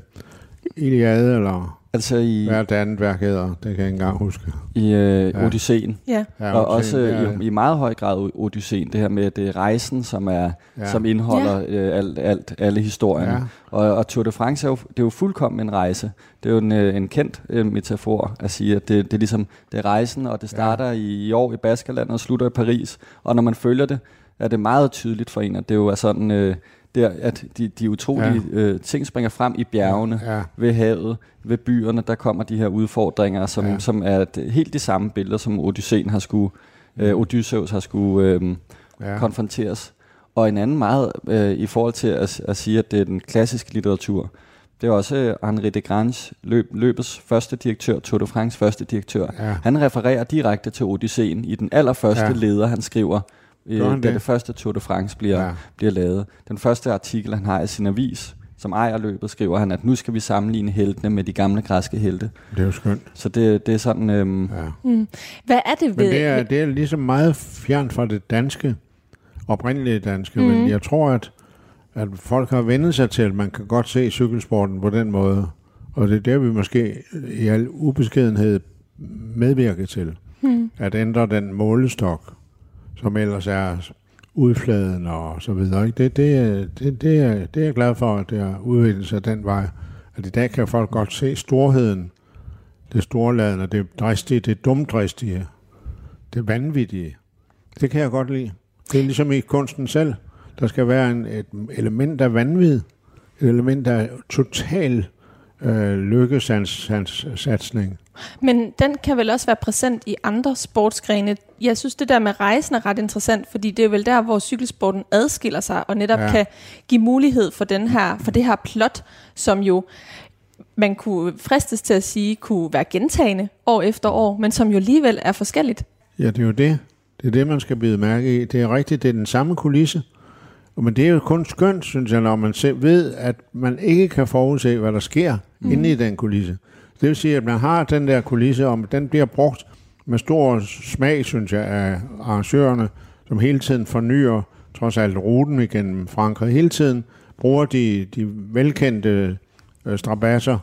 Iliade, eller Altså i... Hvad det andet værk hedder? Det kan jeg ikke engang huske. I øh, ja. Odysseen. Ja. ja og også ja. i, i meget høj grad Odysseen. Det her med, at det er rejsen, som, er, ja. som indeholder ja. øh, alt, alt, alle historierne. Ja. Og, og Tour de France er jo, det er jo fuldkommen en rejse. Det er jo en, øh, en kendt øh, metafor at sige, at det, det er ligesom det er rejsen, og det starter ja. i, i år i Baskerland og slutter i Paris. Og når man følger det, er det meget tydeligt for en, at det jo er sådan... Øh, der, at de, de utrolige ja. øh, ting springer frem i bjergene, ja. ved havet, ved byerne, der kommer de her udfordringer, som, ja. som er helt de samme billeder, som Odysseen har skulle, øh, Odysseus har skulle øh, ja. konfronteres. Og en anden meget øh, i forhold til at, at sige, at det er den klassiske litteratur, det er også øh, Henri de Grange, løb, løbets første direktør, Tour de France første direktør. Ja. Han refererer direkte til Odysseen i den allerførste ja. leder, han skriver, øh, da det? det første Tour de France bliver, ja. bliver lavet. Den første artikel, han har i sin avis, som ejer løbet, skriver han, at nu skal vi sammenligne heltene med de gamle græske helte. Det er jo skønt. Så det, det er sådan... Øhm, ja. mm. Hvad er det ved... Men det er, det er ligesom meget fjernt fra det danske, oprindelige danske, mm. men jeg tror, at, at folk har vendt sig til, at man kan godt se cykelsporten på den måde. Og det er der, vi måske i al ubeskedenhed medvirker til. Mm. At ændre den målestok, som ellers er udfladen og så videre. Ikke? Det, det, det, det, er, det er jeg glad for, at det har udviklet sig den vej. At i dag kan folk godt se storheden, det storladende, det dristige, det dumdristige, det vanvittige. Det kan jeg godt lide. Det er ligesom i kunsten selv. Der skal være en, et element af vanvid, et element af total øh, lykkesatsning. Men den kan vel også være præsent i andre sportsgrene. Jeg synes, det der med rejsen er ret interessant, fordi det er vel der, hvor cykelsporten adskiller sig, og netop ja. kan give mulighed for, den her, for det her plot, som jo man kunne fristes til at sige, kunne være gentagende år efter år, men som jo alligevel er forskelligt. Ja, det er jo det. Det er det, man skal bide mærke i. Det er rigtigt, det er den samme kulisse, men det er jo kun skønt, synes jeg, når man selv ved, at man ikke kan forudse, hvad der sker mm. inde i den kulisse. Det vil sige, at man har den der kulisse, om den bliver brugt med stor smag, synes jeg, af arrangørerne som hele tiden fornyer trods alt ruten igennem Frankrig. Hele tiden bruger de, de velkendte øh, strabasser,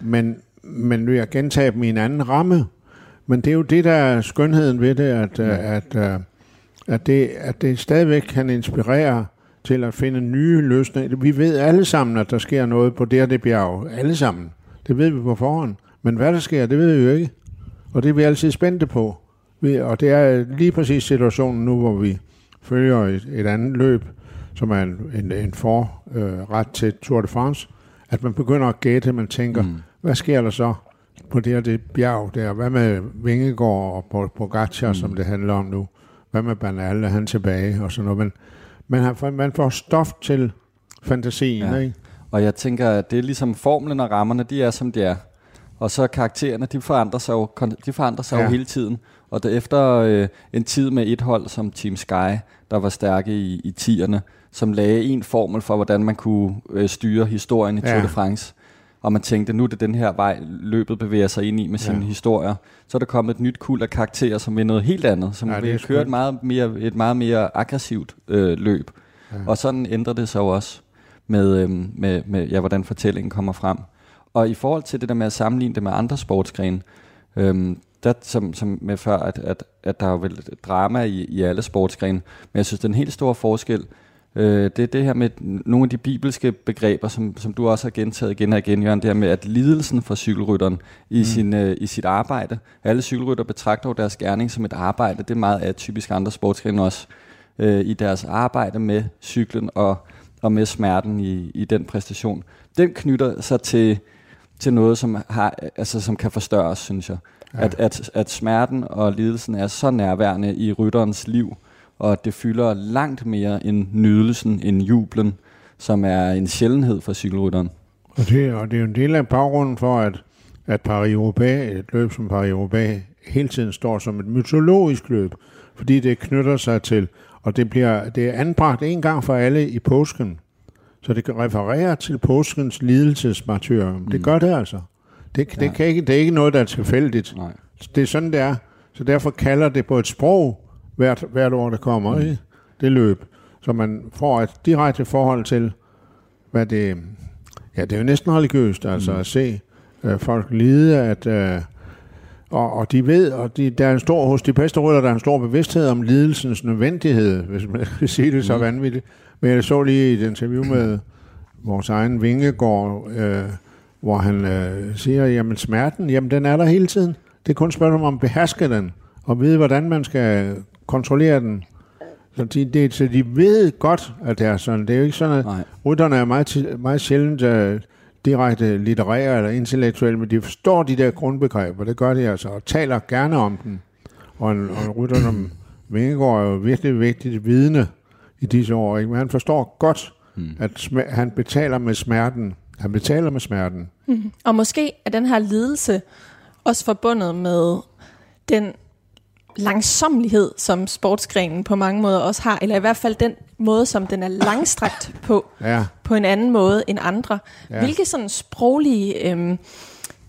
men, men ved at gentage dem i en anden ramme. Men det er jo det, der er skønheden ved det, at, ja. at, at, at, det, at det stadigvæk kan inspirere til at finde nye løsninger. Vi ved alle sammen, at der sker noget på det og det bjerg. Alle sammen. Det ved vi på forhånd. Men hvad der sker, det ved vi jo ikke. Og det er vi altid spændte på. Og det er lige præcis situationen nu, hvor vi følger et, et andet løb, som er en, en, en forret øh, til Tour de France, at man begynder at gætte, man tænker, mm. hvad sker der så på det her det bjerg der? Hvad med Vingegård og Pogacar, mm. som det handler om nu? Hvad med Bernal, er han tilbage og sådan noget? Men man, har, man får stof til fantasien, ja. ikke? Og jeg tænker, at det er ligesom formlen og rammerne, de er som de er. Og så karaktererne, de forandrer sig jo, de forandrer sig ja. jo hele tiden. Og det efter øh, en tid med et hold som Team Sky, der var stærke i, i tierne, som lagde en formel for, hvordan man kunne øh, styre historien i ja. Tour de France. Og man tænkte, nu er det den her vej, løbet bevæger sig ind i med sine ja. historier. Så er der kommet et nyt kul af karakterer, som vil noget helt andet, som ja, vil køre et meget mere, et meget mere aggressivt øh, løb. Ja. Og sådan ændrer det sig jo også med, øh, med, med ja, hvordan fortællingen kommer frem. Og i forhold til det der med at sammenligne det med andre sportsgrene, øh, der, som, som med før, at, at, at der er vel drama i, i alle sportsgrene, men jeg synes, den helt store forskel, øh, det er det her med nogle af de bibelske begreber, som, som du også har gentaget igen og igen, Jørgen, det her med, at lidelsen for cykelrytteren i, mm. sin, øh, i sit arbejde, alle cykelrytter betragter jo deres gerning som et arbejde, det er meget atypisk andre sportsgrene også, øh, i deres arbejde med cyklen og, og med smerten i, i den præstation. Den knytter sig til, til noget, som, har, altså, som kan forstørres, synes jeg. Ja. At, at, at smerten og lidelsen er så nærværende i rytterens liv, og det fylder langt mere end nydelsen, end jublen, som er en sjældenhed for cykelrytteren. Og det, og det er jo en del af baggrunden for, at, at Paris-Roubaix, et løb som Paris-Roubaix, hele tiden står som et mytologisk løb, fordi det knytter sig til, og det, bliver, det er anbragt en gang for alle i påsken. Så det kan referere til påskens lidelsesmartyr. Mm. Det gør det altså. Det, det, kan ikke, det er ikke noget, der er tilfældigt. Nej. Det er sådan, det er. Så derfor kalder det på et sprog, hvert, hvert år, der kommer, mm. ikke? det løb. Så man får et direkte forhold til, hvad det... Ja, det er jo næsten religiøst, altså mm. at se øh, folk lide, at... Øh, og, og de ved, og de, der er en stor, hos de bedste rytter, der er en stor bevidsthed om lidelsens nødvendighed, hvis man kan sige det så mm. vanvittigt. Men jeg så lige i et interview med vores egen Vingegård, øh, hvor han øh, siger, jamen smerten, jamen den er der hele tiden. Det er kun spørgsmål om at beherske den, og vide, hvordan man skal kontrollere den. Så de, det, så de ved godt, at det er sådan. Det er jo ikke sådan, at Nej. rytterne er meget, meget sjældent uh, direkte litterære eller intellektuelle, men de forstår de der grundbegreber, det gør de altså, og taler gerne om den. Og en, og en rytter som Vingegaard er jo virkelig vigtigt vidne i disse år, ikke? men han forstår godt, mm. at sm- han betaler med smerten. Han betaler med smerten. Mm. Og måske er den her lidelse også forbundet med den langsomlighed, som sportsgrenen på mange måder også har, eller i hvert fald den måde, som den er langstrakt på, ja. på en anden måde end andre. Ja. Hvilke sådan sproglige øhm,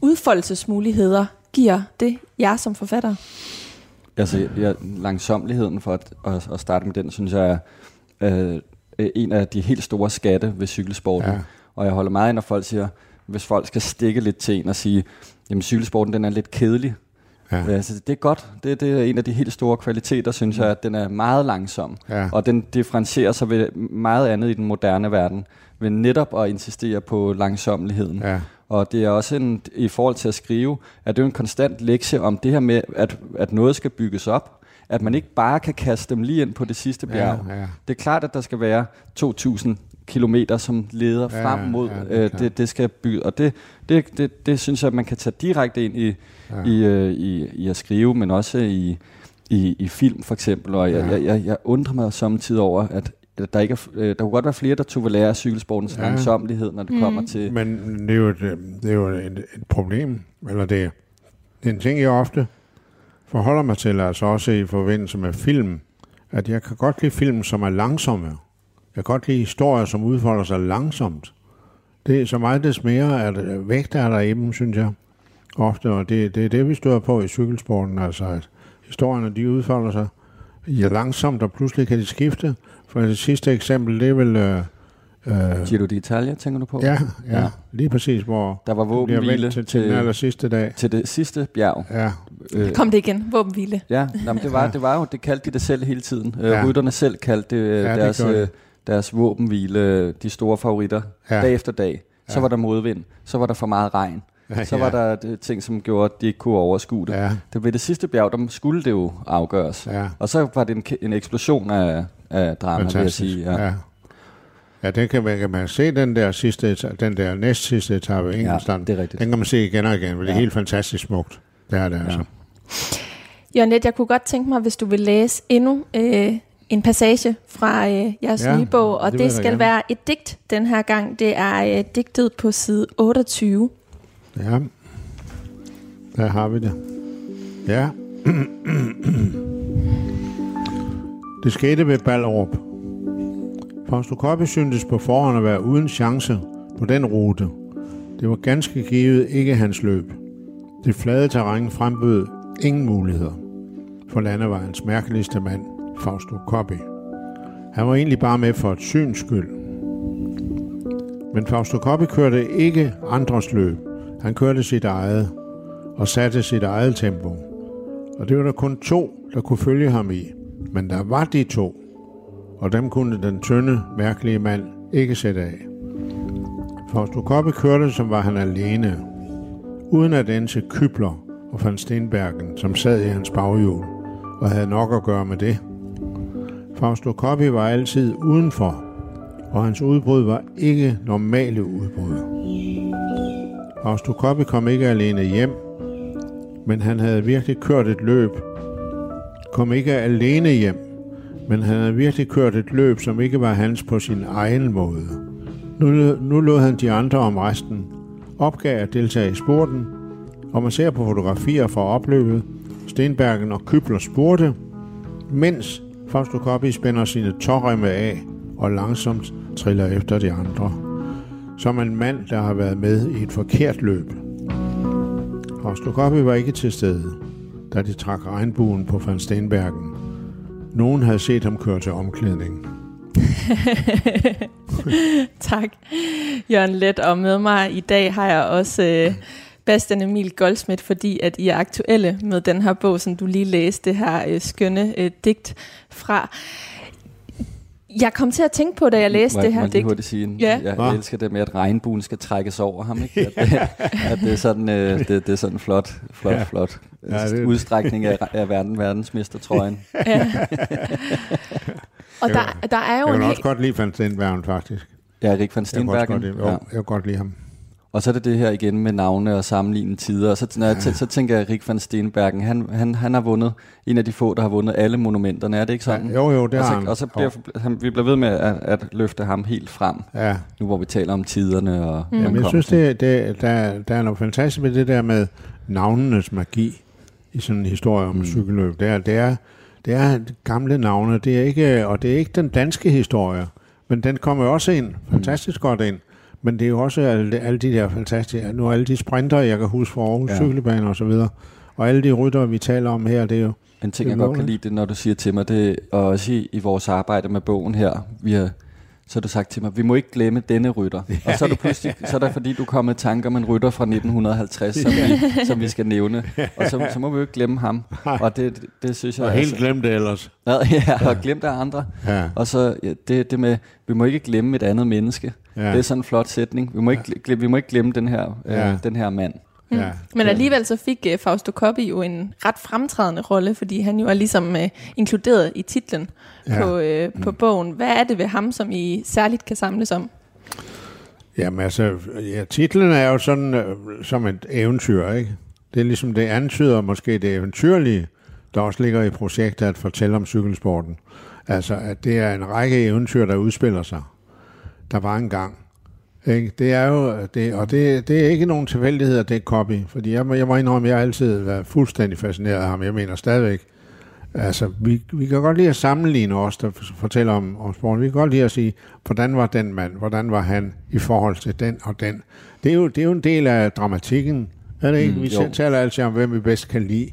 udfoldelsesmuligheder giver det jer som forfatter? Altså, ja, langsomligheden, for at, at, at starte med den, synes jeg er øh, en af de helt store skatte ved cykelsporten. Ja. Og jeg holder meget ind, når folk siger, hvis folk skal stikke lidt til en og sige, jamen cykelsporten den er lidt kedelig, Ja. Altså, det er godt. Det, det er en af de helt store kvaliteter, synes jeg, at den er meget langsom. Ja. Og den differentierer sig ved meget andet i den moderne verden. Ved netop at insistere på langsomligheden. Ja. Og det er også en, i forhold til at skrive, at det er en konstant lektie om det her med, at, at noget skal bygges op. At man ikke bare kan kaste dem lige ind på det sidste bjerg. Ja, ja. Det er klart, at der skal være 2.000 kilometer, som leder ja, frem mod ja, det, øh, det, det skal bygge. Og det, det, det, det synes jeg, at man kan tage direkte ind i, ja. i, øh, i, i at skrive, men også i, i, i film for eksempel. Og jeg, ja. jeg, jeg, jeg undrer mig samtidig over, at der, ikke er, øh, der kunne godt være flere, der tog vil lære cykelsportens ja. langsomlighed, når det mm. kommer til... Men det er jo et, det er jo et, et problem, eller det, det er en ting, jeg ofte forholder mig til, altså også i forbindelse med film, at jeg kan godt lide film, som er langsomme. Jeg kan godt lide historier, som udfolder sig langsomt. Det er så meget des mere, at vægt er der i dem, synes jeg. Ofte, og det, det er det, vi støder på i cykelsporten, altså at historierne, de udfolder sig ja, langsomt, og pludselig kan de skifte. For det sidste eksempel, det er vel... Øh, Uh, Giro d'Italia, tænker du på? Ja, ja, ja, lige præcis, hvor der var våbenhvile til, til, den aller sidste dag. Til det sidste bjerg. Ja. Øh, Kom det igen, våbenhvile. Ja, jamen, det, var, det var jo, det kaldte de det selv hele tiden. Øh, ja. Rytterne selv kaldte det, øh, ja, deres, det deres våbenhvile, de store favoritter, ja. dag efter dag. Så ja. var der modvind, så var der for meget regn. Ja, så var der det, ting, som gjorde, at de ikke kunne overskue det. Ja. Det ved det sidste bjerg, der skulle det jo afgøres. Ja. Og så var det en, en eksplosion af, af drama, Fantastisk. vil jeg sige. Ja. ja. Ja, den kan man, kan man se, den der sidste, den der næst sidste etape, ja, det er rigtigt. Den kan man se igen og igen, for ja. det er helt fantastisk smukt. Det er det ja. altså. Jørgen, jeg kunne godt tænke mig, hvis du vil læse endnu øh, en passage fra øh, jeres ja, nye bog, og det, det skal gerne. være et digt den her gang. Det er øh, digtet på side 28. Ja, der har vi det. Ja. det skete ved Ballerup. Fausto Coppi syntes på forhånd at være uden chance på den rute. Det var ganske givet ikke hans løb. Det flade terræn frembød ingen muligheder for landevejens mærkeligste mand, Fausto Coppi. Han var egentlig bare med for et syns skyld. Men Fausto Coppi kørte ikke andres løb. Han kørte sit eget og satte sit eget tempo. Og det var der kun to, der kunne følge ham i. Men der var de to, og dem kunne den tynde, mærkelige mand ikke sætte af. Fausto Coppi kørte, som var han alene, uden at ense Kybler og van Stenbergen, som sad i hans baghjul og havde nok at gøre med det. Fausto Coppi var altid udenfor, og hans udbrud var ikke normale udbrud. Fausto Coppi kom ikke alene hjem, men han havde virkelig kørt et løb. Kom ikke alene hjem, men han havde virkelig kørt et løb, som ikke var hans på sin egen måde. Nu, nu lod han de andre om resten, opgav at deltage i sporten, og man ser på fotografier fra opløbet, Stenbergen og Kybler spurgte, mens Fausto Coppi spænder sine tårremme af og langsomt triller efter de andre. Som en mand, der har været med i et forkert løb. Fausto Coppi var ikke til stede, da de trak regnbuen på Van Stenbergen. Nogen havde set ham køre til omklædning. tak, Jørgen Let. Og med mig i dag har jeg også øh, Bastian Emil Goldsmith, fordi at I er aktuelle med den her bog, som du lige læste, det her øh, skønne øh, digt fra. Jeg kom til at tænke på, da jeg læste må, det her digt. Må jeg sige, ja. jeg, jeg elsker det med, at regnbuen skal trækkes over ham. Ikke? At, det, at det, er sådan, øh, det, det er sådan flot, flot, ja. flot ja, det... udstrækning af, af verden, verdensmestertrøjen. ja. Og der, der er jo jeg kan også godt lide Van Stenbergen, faktisk. Ja, Rik van Stenbergen. Jeg kan, ja. jeg kan godt lide ham. Og så er det det her igen med navne og sammenligne tider. Og så, når jeg, så tænker jeg, at Rik van Stenbergen, han, han, han har vundet, en af de få, der har vundet alle monumenterne. Er det ikke sådan? Ja, jo, jo, det og så, han. Og så bliver han, vi bliver ved med at, at løfte ham helt frem. Ja. Nu hvor vi taler om tiderne og mm. Jamen, jeg synes, det, det, der, der er noget fantastisk med det der med navnenes magi i sådan en historie om mm. cykelløb. Det er, det er, det er gamle navne, det er ikke, og det er ikke den danske historie, men den kommer også ind, fantastisk mm. godt ind. Men det er jo også alle, alle de der fantastiske, nu alle de sprinter, jeg kan huske fra Aarhus ja. cykelbaner og så videre, og alle de rytter, vi taler om her, det er jo... En ting, jeg godt kan lide, det når du siger til mig, det er også i, i vores arbejde med bogen her, vi har så har du sagt til mig, vi må ikke glemme denne rytter. Ja, og så er, du pludselig, så er der fordi, du kommer i tanke om en rytter fra 1950, som, vi, som vi skal nævne. Og så, så må vi jo ikke glemme ham. Og det, det, synes jeg... Og helt altså, glemme det ellers. Ja, ja, og glemme det andre. Ja. Og så ja, det, det med, vi må ikke glemme et andet menneske. Ja. Det er sådan en flot sætning. Vi må ikke, glemme, vi må ikke glemme den her, øh, ja. øh, den her mand. Mm. Ja, Men alligevel så fik uh, Fausto Coppi jo en ret fremtrædende rolle, fordi han jo er ligesom uh, inkluderet i titlen ja. på, uh, på mm. bogen. Hvad er det ved ham, som I særligt kan samles om? Jamen altså, ja, titlen er jo sådan uh, som et eventyr, ikke? Det er ligesom, det antyder måske det eventyrlige, der også ligger i projektet at fortælle om cykelsporten. Altså, at det er en række eventyr, der udspiller sig. Der var en gang, ikke? Det er jo, det, og det, det er ikke nogen tilfældighed, at det er copy, fordi jeg, jeg må indrømme, at jeg altid været fuldstændig fascineret af ham. Jeg mener stadigvæk, altså vi, vi kan godt lide at sammenligne os, der fortæller om, om sporten. Vi kan godt lide at sige, hvordan var den mand, hvordan var han i forhold til den og den. Det er jo, det er jo en del af dramatikken, er det ikke? Mm, vi jo. taler altid om, hvem vi bedst kan lide.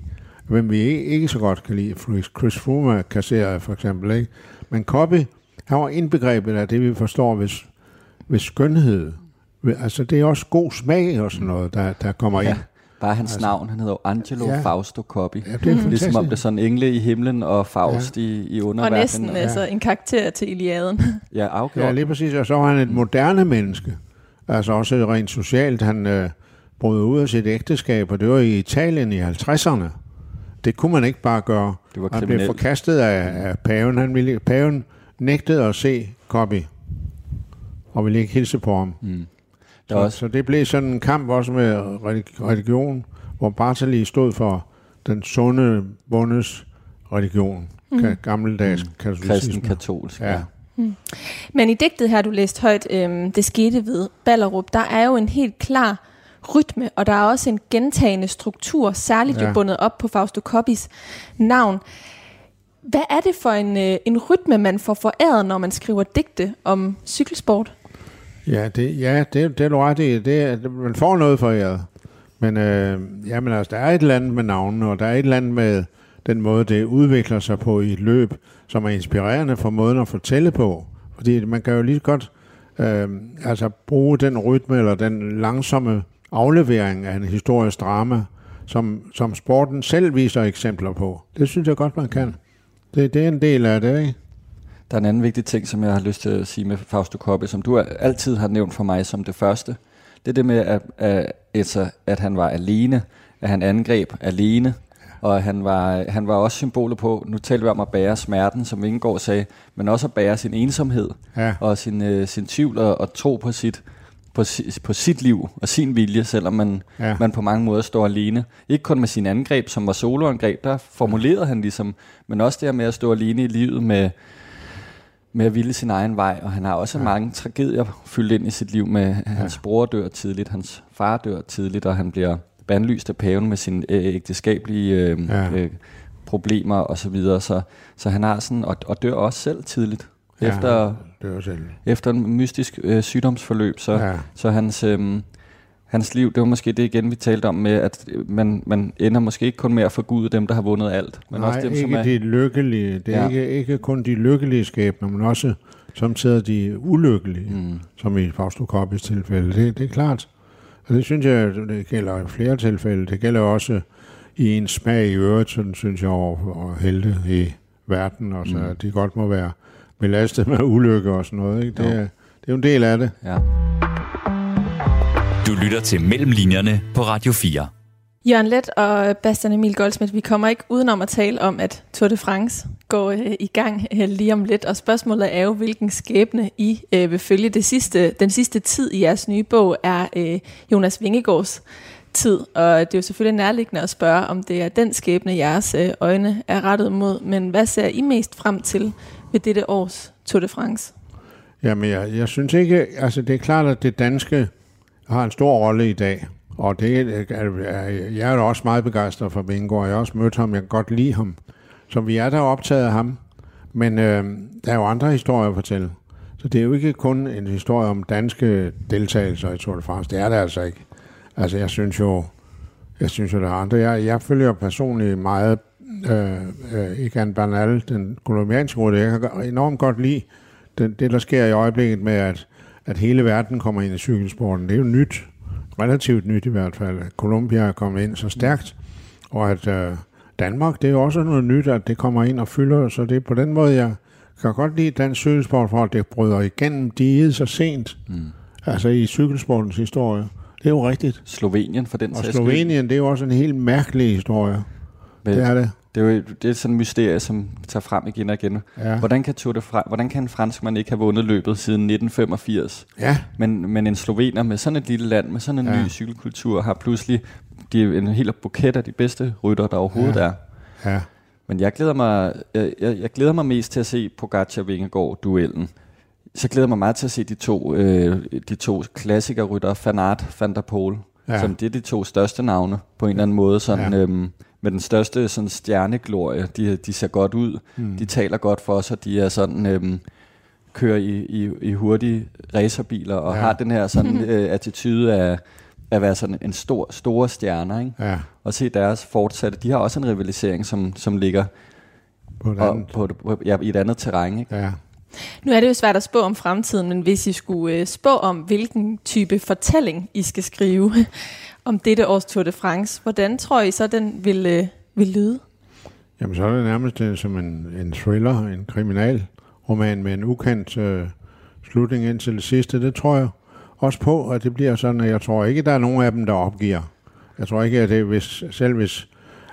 hvem vi ikke så godt kan lide. Chris Froome kasserer for eksempel, ikke? Men Copy, han var indbegrebet af det, vi forstår ved, ved skønhed. Altså, det er også god smag og sådan noget, der, der kommer ja. ind. Bare hans altså, navn, han hedder Angelo ja. Fausto Coppi. Ja, det er ligesom om det er sådan engle i himlen og Faust ja. i, i underverdenen. Og næsten ja. altså en karakter til Iliaden. ja, afgjort. Ja, lige præcis. Og så var han et moderne menneske. Altså også rent socialt. Han øh, brød ud af sit ægteskab, og det var i Italien i 50'erne. Det kunne man ikke bare gøre. Det var han blev forkastet af, af paven. Han ville, paven nægtede at se Coppi, og ville ikke hilse på ham. Mm. Så, også... så det blev sådan en kamp også med religion, hvor Bartali stod for den sunde bundes religion. Mm. Gammeldags mm. katolicisme. Kristen katolsk, ja. ja. Mm. Men i digtet her, du læste højt, øhm, det skete ved Ballerup, der er jo en helt klar rytme, og der er også en gentagende struktur, særligt ja. jo bundet op på Fausto Coppis navn. Hvad er det for en, øh, en rytme, man får foræret, når man skriver digte om cykelsport? Ja, det, ja, det, det er du ret i. Det, man får noget foræret. Men øh, jamen, altså, der er et eller andet med navnene, og der er et eller andet med den måde, det udvikler sig på i et løb, som er inspirerende for måden at fortælle på. Fordi man kan jo lige godt øh, altså bruge den rytme eller den langsomme aflevering af en historisk drama, som, som sporten selv viser eksempler på. Det synes jeg godt, man kan. Det, det er en del af det, ikke? Der er en anden vigtig ting, som jeg har lyst til at sige med Fausto Coppi, som du altid har nævnt for mig som det første. Det er det med, at, at, at, at han var alene, at han angreb alene, og han var, han var også symbolet på, nu taler vi om at bære smerten, som Ingegaard sagde, men også at bære sin ensomhed, ja. og sin, øh, sin tvivl og, og tro på sit, på, på sit liv og sin vilje, selvom man, ja. man på mange måder står alene. Ikke kun med sin angreb, som var soloangreb, der formulerede han ligesom, men også det her med at stå alene i livet med, med at ville sin egen vej, og han har også ja. mange tragedier fyldt ind i sit liv med, hans ja. bror dør tidligt, hans far dør tidligt, og han bliver bandlyst af paven med sine øh, ægteskabelige øh, ja. øh, problemer og så videre, så, så han har sådan, og, og dør også selv tidligt, ja, efter, efter en mystisk øh, sygdomsforløb, så, ja. så hans... Øh, hans liv, det var måske det igen, vi talte om med, at man, man ender måske ikke kun med at forgude dem, der har vundet alt. Men Nej, også dem, ikke som er... de lykkelige. Det er ja. ikke, ikke kun de lykkelige skæbner, men også samtidig de ulykkelige, mm. som i Fausto Koppis tilfælde. Det, det er klart. Og det synes jeg, det gælder i flere tilfælde. Det gælder også i en smag i øvrigt, sådan synes jeg, over, over helte i verden, og så mm. de godt må være belastet med ulykke og sådan noget. Ikke? Det, er, det er jo en del af det. Ja. Du lytter til Mellemlinjerne på Radio 4. Jørgen Let og Bastian Emil Goldsmith, vi kommer ikke udenom at tale om, at Tour de France går øh, i gang øh, lige om lidt, og spørgsmålet er jo, hvilken skæbne I øh, vil følge. Det sidste, den sidste tid i jeres nye bog er øh, Jonas Vingegaards tid, og det er jo selvfølgelig nærliggende at spørge, om det er den skæbne, jeres øjne er rettet mod, men hvad ser I mest frem til ved dette års Tour de France? Jamen, jeg, jeg synes ikke, altså det er klart, at det danske har en stor rolle i dag. Og det, jeg er da også meget begejstret for Vingård. jeg har også mødt ham, jeg kan godt lide ham. Så vi er der optaget af ham. Men øh, der er jo andre historier at fortælle. Så det er jo ikke kun en historie om danske deltagelser i Tour de France. Det er det altså ikke. Altså, jeg synes jo, jeg synes jo, der er andre. Jeg, jeg følger personligt meget øh, øh, Bernal, den kolumbianske rute. Jeg kan enormt godt lide det, det, der sker i øjeblikket med, at at hele verden kommer ind i cykelsporten. Det er jo nyt, relativt nyt i hvert fald, at Colombia er kommet ind så stærkt, og at øh, Danmark, det er jo også noget nyt, at det kommer ind og fylder, så det er på den måde, jeg kan godt lide dansk cykelsport, for at det bryder igennem diget så sent, mm. altså i cykelsportens historie. Det er jo rigtigt. Slovenien for den Og Slovenien, det er jo også en helt mærkelig historie. Men, det er det. Det er jo det er sådan et mysterie, som tager frem igen og igen. Ja. Hvordan, kan Tour de France, hvordan kan en franskmand ikke have vundet løbet siden 1985? Ja. Men, men en slovener med sådan et lille land, med sådan en ja. ny cykelkultur, har pludselig de, en hel buket af de bedste rytter, der overhovedet ja. er. Ja. Men jeg glæder mig, jeg, jeg, jeg glæder mig mest til at se Pogacar Vingegaard duellen. Så glæder jeg mig meget til at se de to, øh, de to klassikerrytter, Fanart, Van der Poel, ja. som det er de to største navne på en eller anden måde. Sådan, ja. øhm, med den største sådan, stjerneglorie. De, de ser godt ud, mm. de taler godt for sig, de er sådan... Øhm, kører i, i, i hurtige racerbiler og ja. har den her sådan øh, attitude af, at være sådan en stor, store stjerner, ikke? Ja. Og se deres fortsatte. De har også en rivalisering, som, som ligger På et og, andet. på, på, ja, i et andet terræn, ikke? Ja. Nu er det jo svært at spå om fremtiden, men hvis I skulle øh, spå om, hvilken type fortælling I skal skrive om dette års Tour de France, hvordan tror I så, den vil, øh, vil lyde? Jamen, så er det nærmest øh, som en, en thriller, en kriminalroman med en ukendt øh, slutning indtil det sidste. Det tror jeg også på, at det bliver sådan, at jeg tror ikke, der er nogen af dem, der opgiver. Jeg tror ikke, at det er, hvis, selv hvis...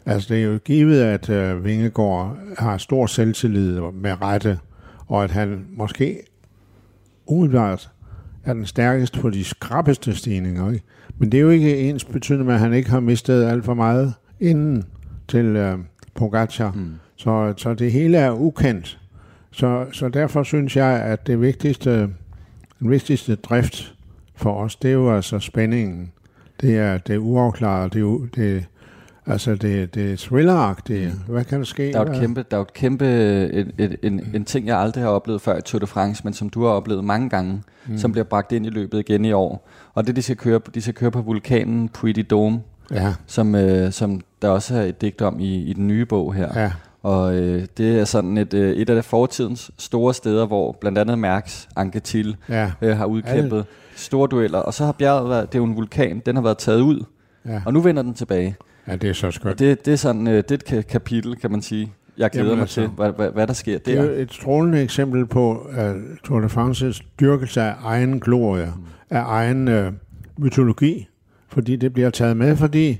Altså, det er jo givet, at øh, Vingegaard har stor selvtillid med rette, og at han måske umiddelbart er den stærkeste på de skrappeste stigninger. Ikke? Men det er jo ikke ens betydende med, at han ikke har mistet alt for meget inden til øh, Pogacar. Mm. Så, så det hele er ukendt. Så, så derfor synes jeg, at det vigtigste, den vigtigste drift for os, det er jo altså spændingen. Det er det uafklaret, det det, altså det, det er thrilleragtigt. Hvad kan der ske? Der er jo et kæmpe, der er et kæmpe et, et, en, en ting, jeg aldrig har oplevet før i Tour de France, men som du har oplevet mange gange, mm. som bliver bragt ind i løbet igen i år. Og det, de skal køre, de skal køre på vulkanen de Dôme, Ja, som, øh, som der også er et digt om i, i den nye bog her. ja, Og øh, det er sådan et, øh, et af de fortidens store steder, hvor blandt andet Mærks Anquetil ja, øh, har udkæmpet store dueller. Og så har bjerget været, det er jo en vulkan, den har været taget ud, ja. og nu vender den tilbage. Ja, det er så skønt. Og det, det er sådan, øh, det et ka- kapitel, kan man sige. Jeg glæder Jamen mig altså, til, hvad, hvad, hvad der sker Det er der. jo et strålende eksempel på uh, Tour de France's dyrkelse af egen glorie, mm. af egen uh, mytologi, fordi det bliver taget med, fordi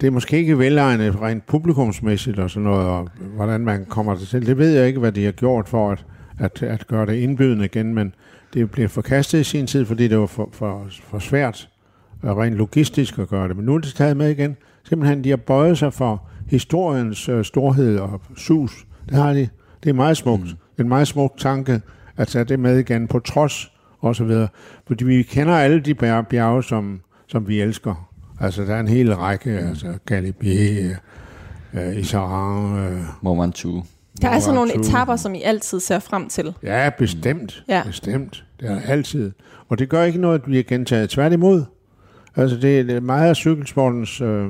det er måske ikke velegnet rent publikumsmæssigt og sådan noget, og hvordan man kommer til. Det ved jeg ikke, hvad de har gjort for at, at, at gøre det indbydende igen, men det blev forkastet i sin tid, fordi det var for, for, for svært uh, rent logistisk at gøre det. Men nu er det taget med igen. Simpelthen, de har bøjet sig for historiens uh, storhed og sus. Det har de. Det er meget smukt. Mm. En meget smuk tanke at tage det med igen, på trods og så videre. Fordi vi kender alle de bjerge, bjerge som, som vi elsker. Altså, der er en hel række, mm. altså Galibier, uh, Isaran, Mont Ventoux. Der er sådan nogle etapper, som I altid ser frem til. Ja, bestemt. Ja. Bestemt. Det er altid. Og det gør ikke noget, at vi er gentaget. Tværtimod. Altså, det, det er meget af cykelsportens øh,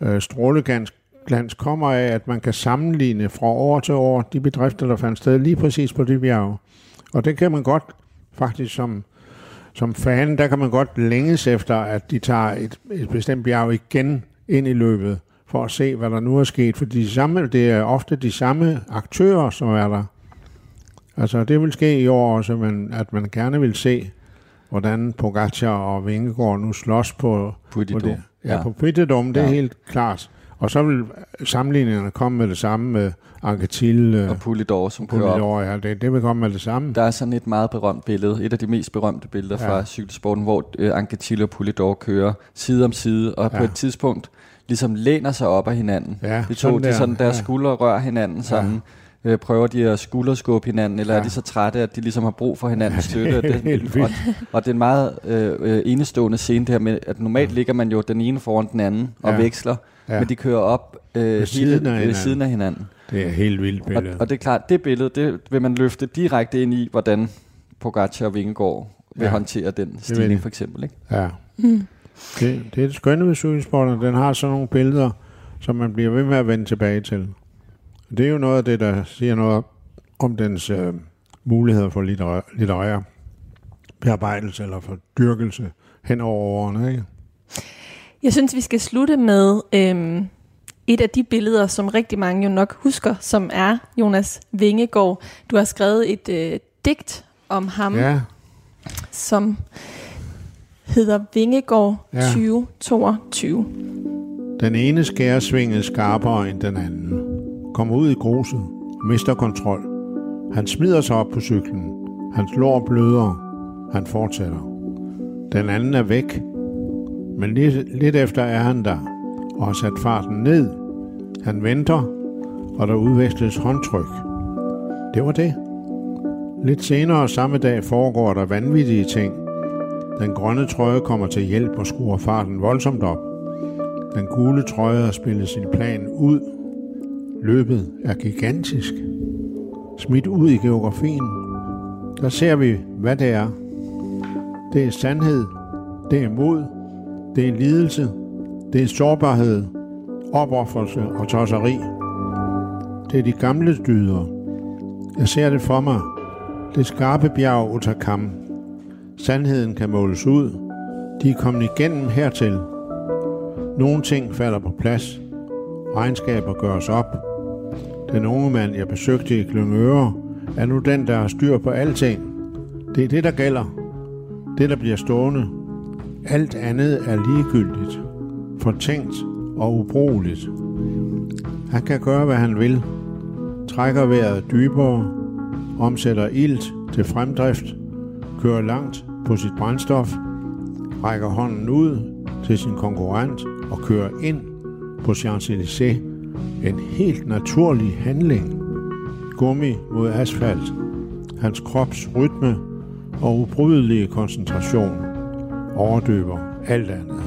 øh, stråleglans glans kommer af, at man kan sammenligne fra år til år de bedrifter, der fandt sted lige præcis på det bjerg. Og det kan man godt, faktisk som, som fan, der kan man godt længes efter, at de tager et, et bestemt bjerg igen ind i løbet, for at se, hvad der nu er sket. For de samme, det er ofte de samme aktører, som er der. Altså, det vil ske i år også, men at man gerne vil se, hvordan Pogacar og Vingegaard nu slås på, de på det. Ja, Ja. på Pittedom, det er Ja. helt klart. Og så vil sammenligningerne komme med det samme med Anquetil Og Polidor, som kører op. Ja, det, det vil komme med det samme. Der er sådan et meget berømt billede, et af de mest berømte billeder Ja. fra cykelsporten, hvor øh, Anquetil og Polidor kører side om side, og Ja. på et tidspunkt ligesom læner sig op af hinanden. Ja, de to, sådan de der. sådan, deres Ja. skuldre rører hinanden sammen. Øh, prøver de at skulderskubbe hinanden, eller Ja. er de så trætte, at de ligesom har brug for hinandens støtte? Og det er og, og det er en meget øh, øh, enestående scene det her med, at normalt ligger man jo den ene foran den anden og Ja. veksler, Ja. men de kører op øh, hele, siden af ved hinanden. siden af hinanden. Det er helt vildt Og, billede. og det er klart, det billede, det vil man løfte direkte ind i, hvordan Pogacar og Vingegaard vil Ja. håndtere den stigning for eksempel. Ikke? Ja. Det, det er det skønne ved cykelsporten. Den har sådan nogle billeder, som man bliver ved med at vende tilbage til. Det er jo noget af det, der siger noget om dens øh, muligheder for litterær, litterær bearbejdelse eller for dyrkelse hen over årene. Ikke? Jeg synes, vi skal slutte med øhm, et af de billeder, som rigtig mange jo nok husker, som er Jonas Vingegaard. Du har skrevet et øh, digt om ham, ja. Som hedder Vingegaard Ja. 2022. den ene skærer svinget skarpere end den anden. Kommer ud i gruset, mister kontrol. Han smider sig op på cyklen. Hans lår bløder. Han fortsætter. Den anden er væk, men lidt, lidt efter er han der og har sat farten ned. Han venter, og der udveksles håndtryk. Det var det. Lidt senere samme dag foregår der vanvittige ting. Den grønne trøje kommer til hjælp og skruer farten voldsomt op. Den gule trøje har spillet sin plan ud. Løbet er gigantisk. Smidt ud i geografien. Der ser vi, hvad det er. Det er sandhed. Det er mod. Det er lidelse. Det er sårbarhed, opoffrelse og tosseri. Det er de gamle dyder. Jeg ser det for mig. Det skarpe bjerg Utakam. Sandheden kan måles ud. De er kommet igennem hertil. Nogle ting falder på plads. Regnskaber gøres op. Den unge mand, jeg besøgte i Klyngøre, er nu den, der har styr på alting. Det er det, der gælder. Det, der bliver stående. Alt andet er ligegyldigt, fortænkt og ubrugeligt. Han kan gøre, hvad han vil. Trækker vejret dybere, omsætter ilt til fremdrift, kører langt på sit brændstof, rækker hånden ud til sin konkurrent og kører ind på Champs-Élysées. En helt naturlig handling. Gummi mod asfalt. Hans krops rytme og ubrydelige koncentration overdøber alt andet.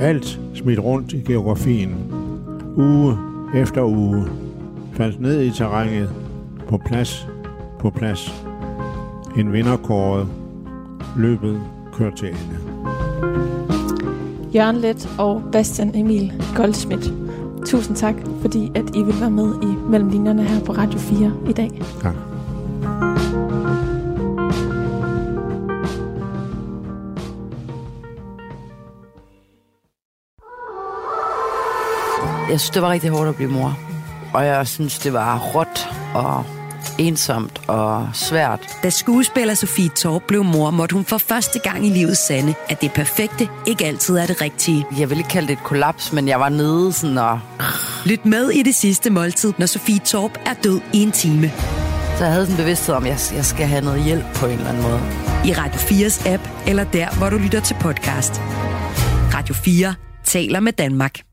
Alt smidt rundt i geografien. Uge efter uge. Faldt ned i terrænet. På plads. På plads. En vinderkåret. Løbet kørt til ende. Jørgen Let og Bastian Emil Goldschmidt. Tusind tak, fordi at I vil være med i Mellemlinjerne her på Radio 4 i dag. Tak. Jeg synes, det var rigtig hårdt at blive mor. Og jeg synes, det var råt og ensomt og svært. Da skuespiller Sofie Torp blev mor, måtte hun for første gang i livet sande, at det perfekte ikke altid er det rigtige. Jeg vil ikke kalde det et kollaps, men jeg var nede sådan og... Lyt med i det sidste måltid, når Sofie Torp er død i en time. Så jeg havde sådan en bevidsthed om, at jeg skal have noget hjælp på en eller anden måde. I Radio 4's app, eller der, hvor du lytter til podcast. Radio 4 taler med Danmark.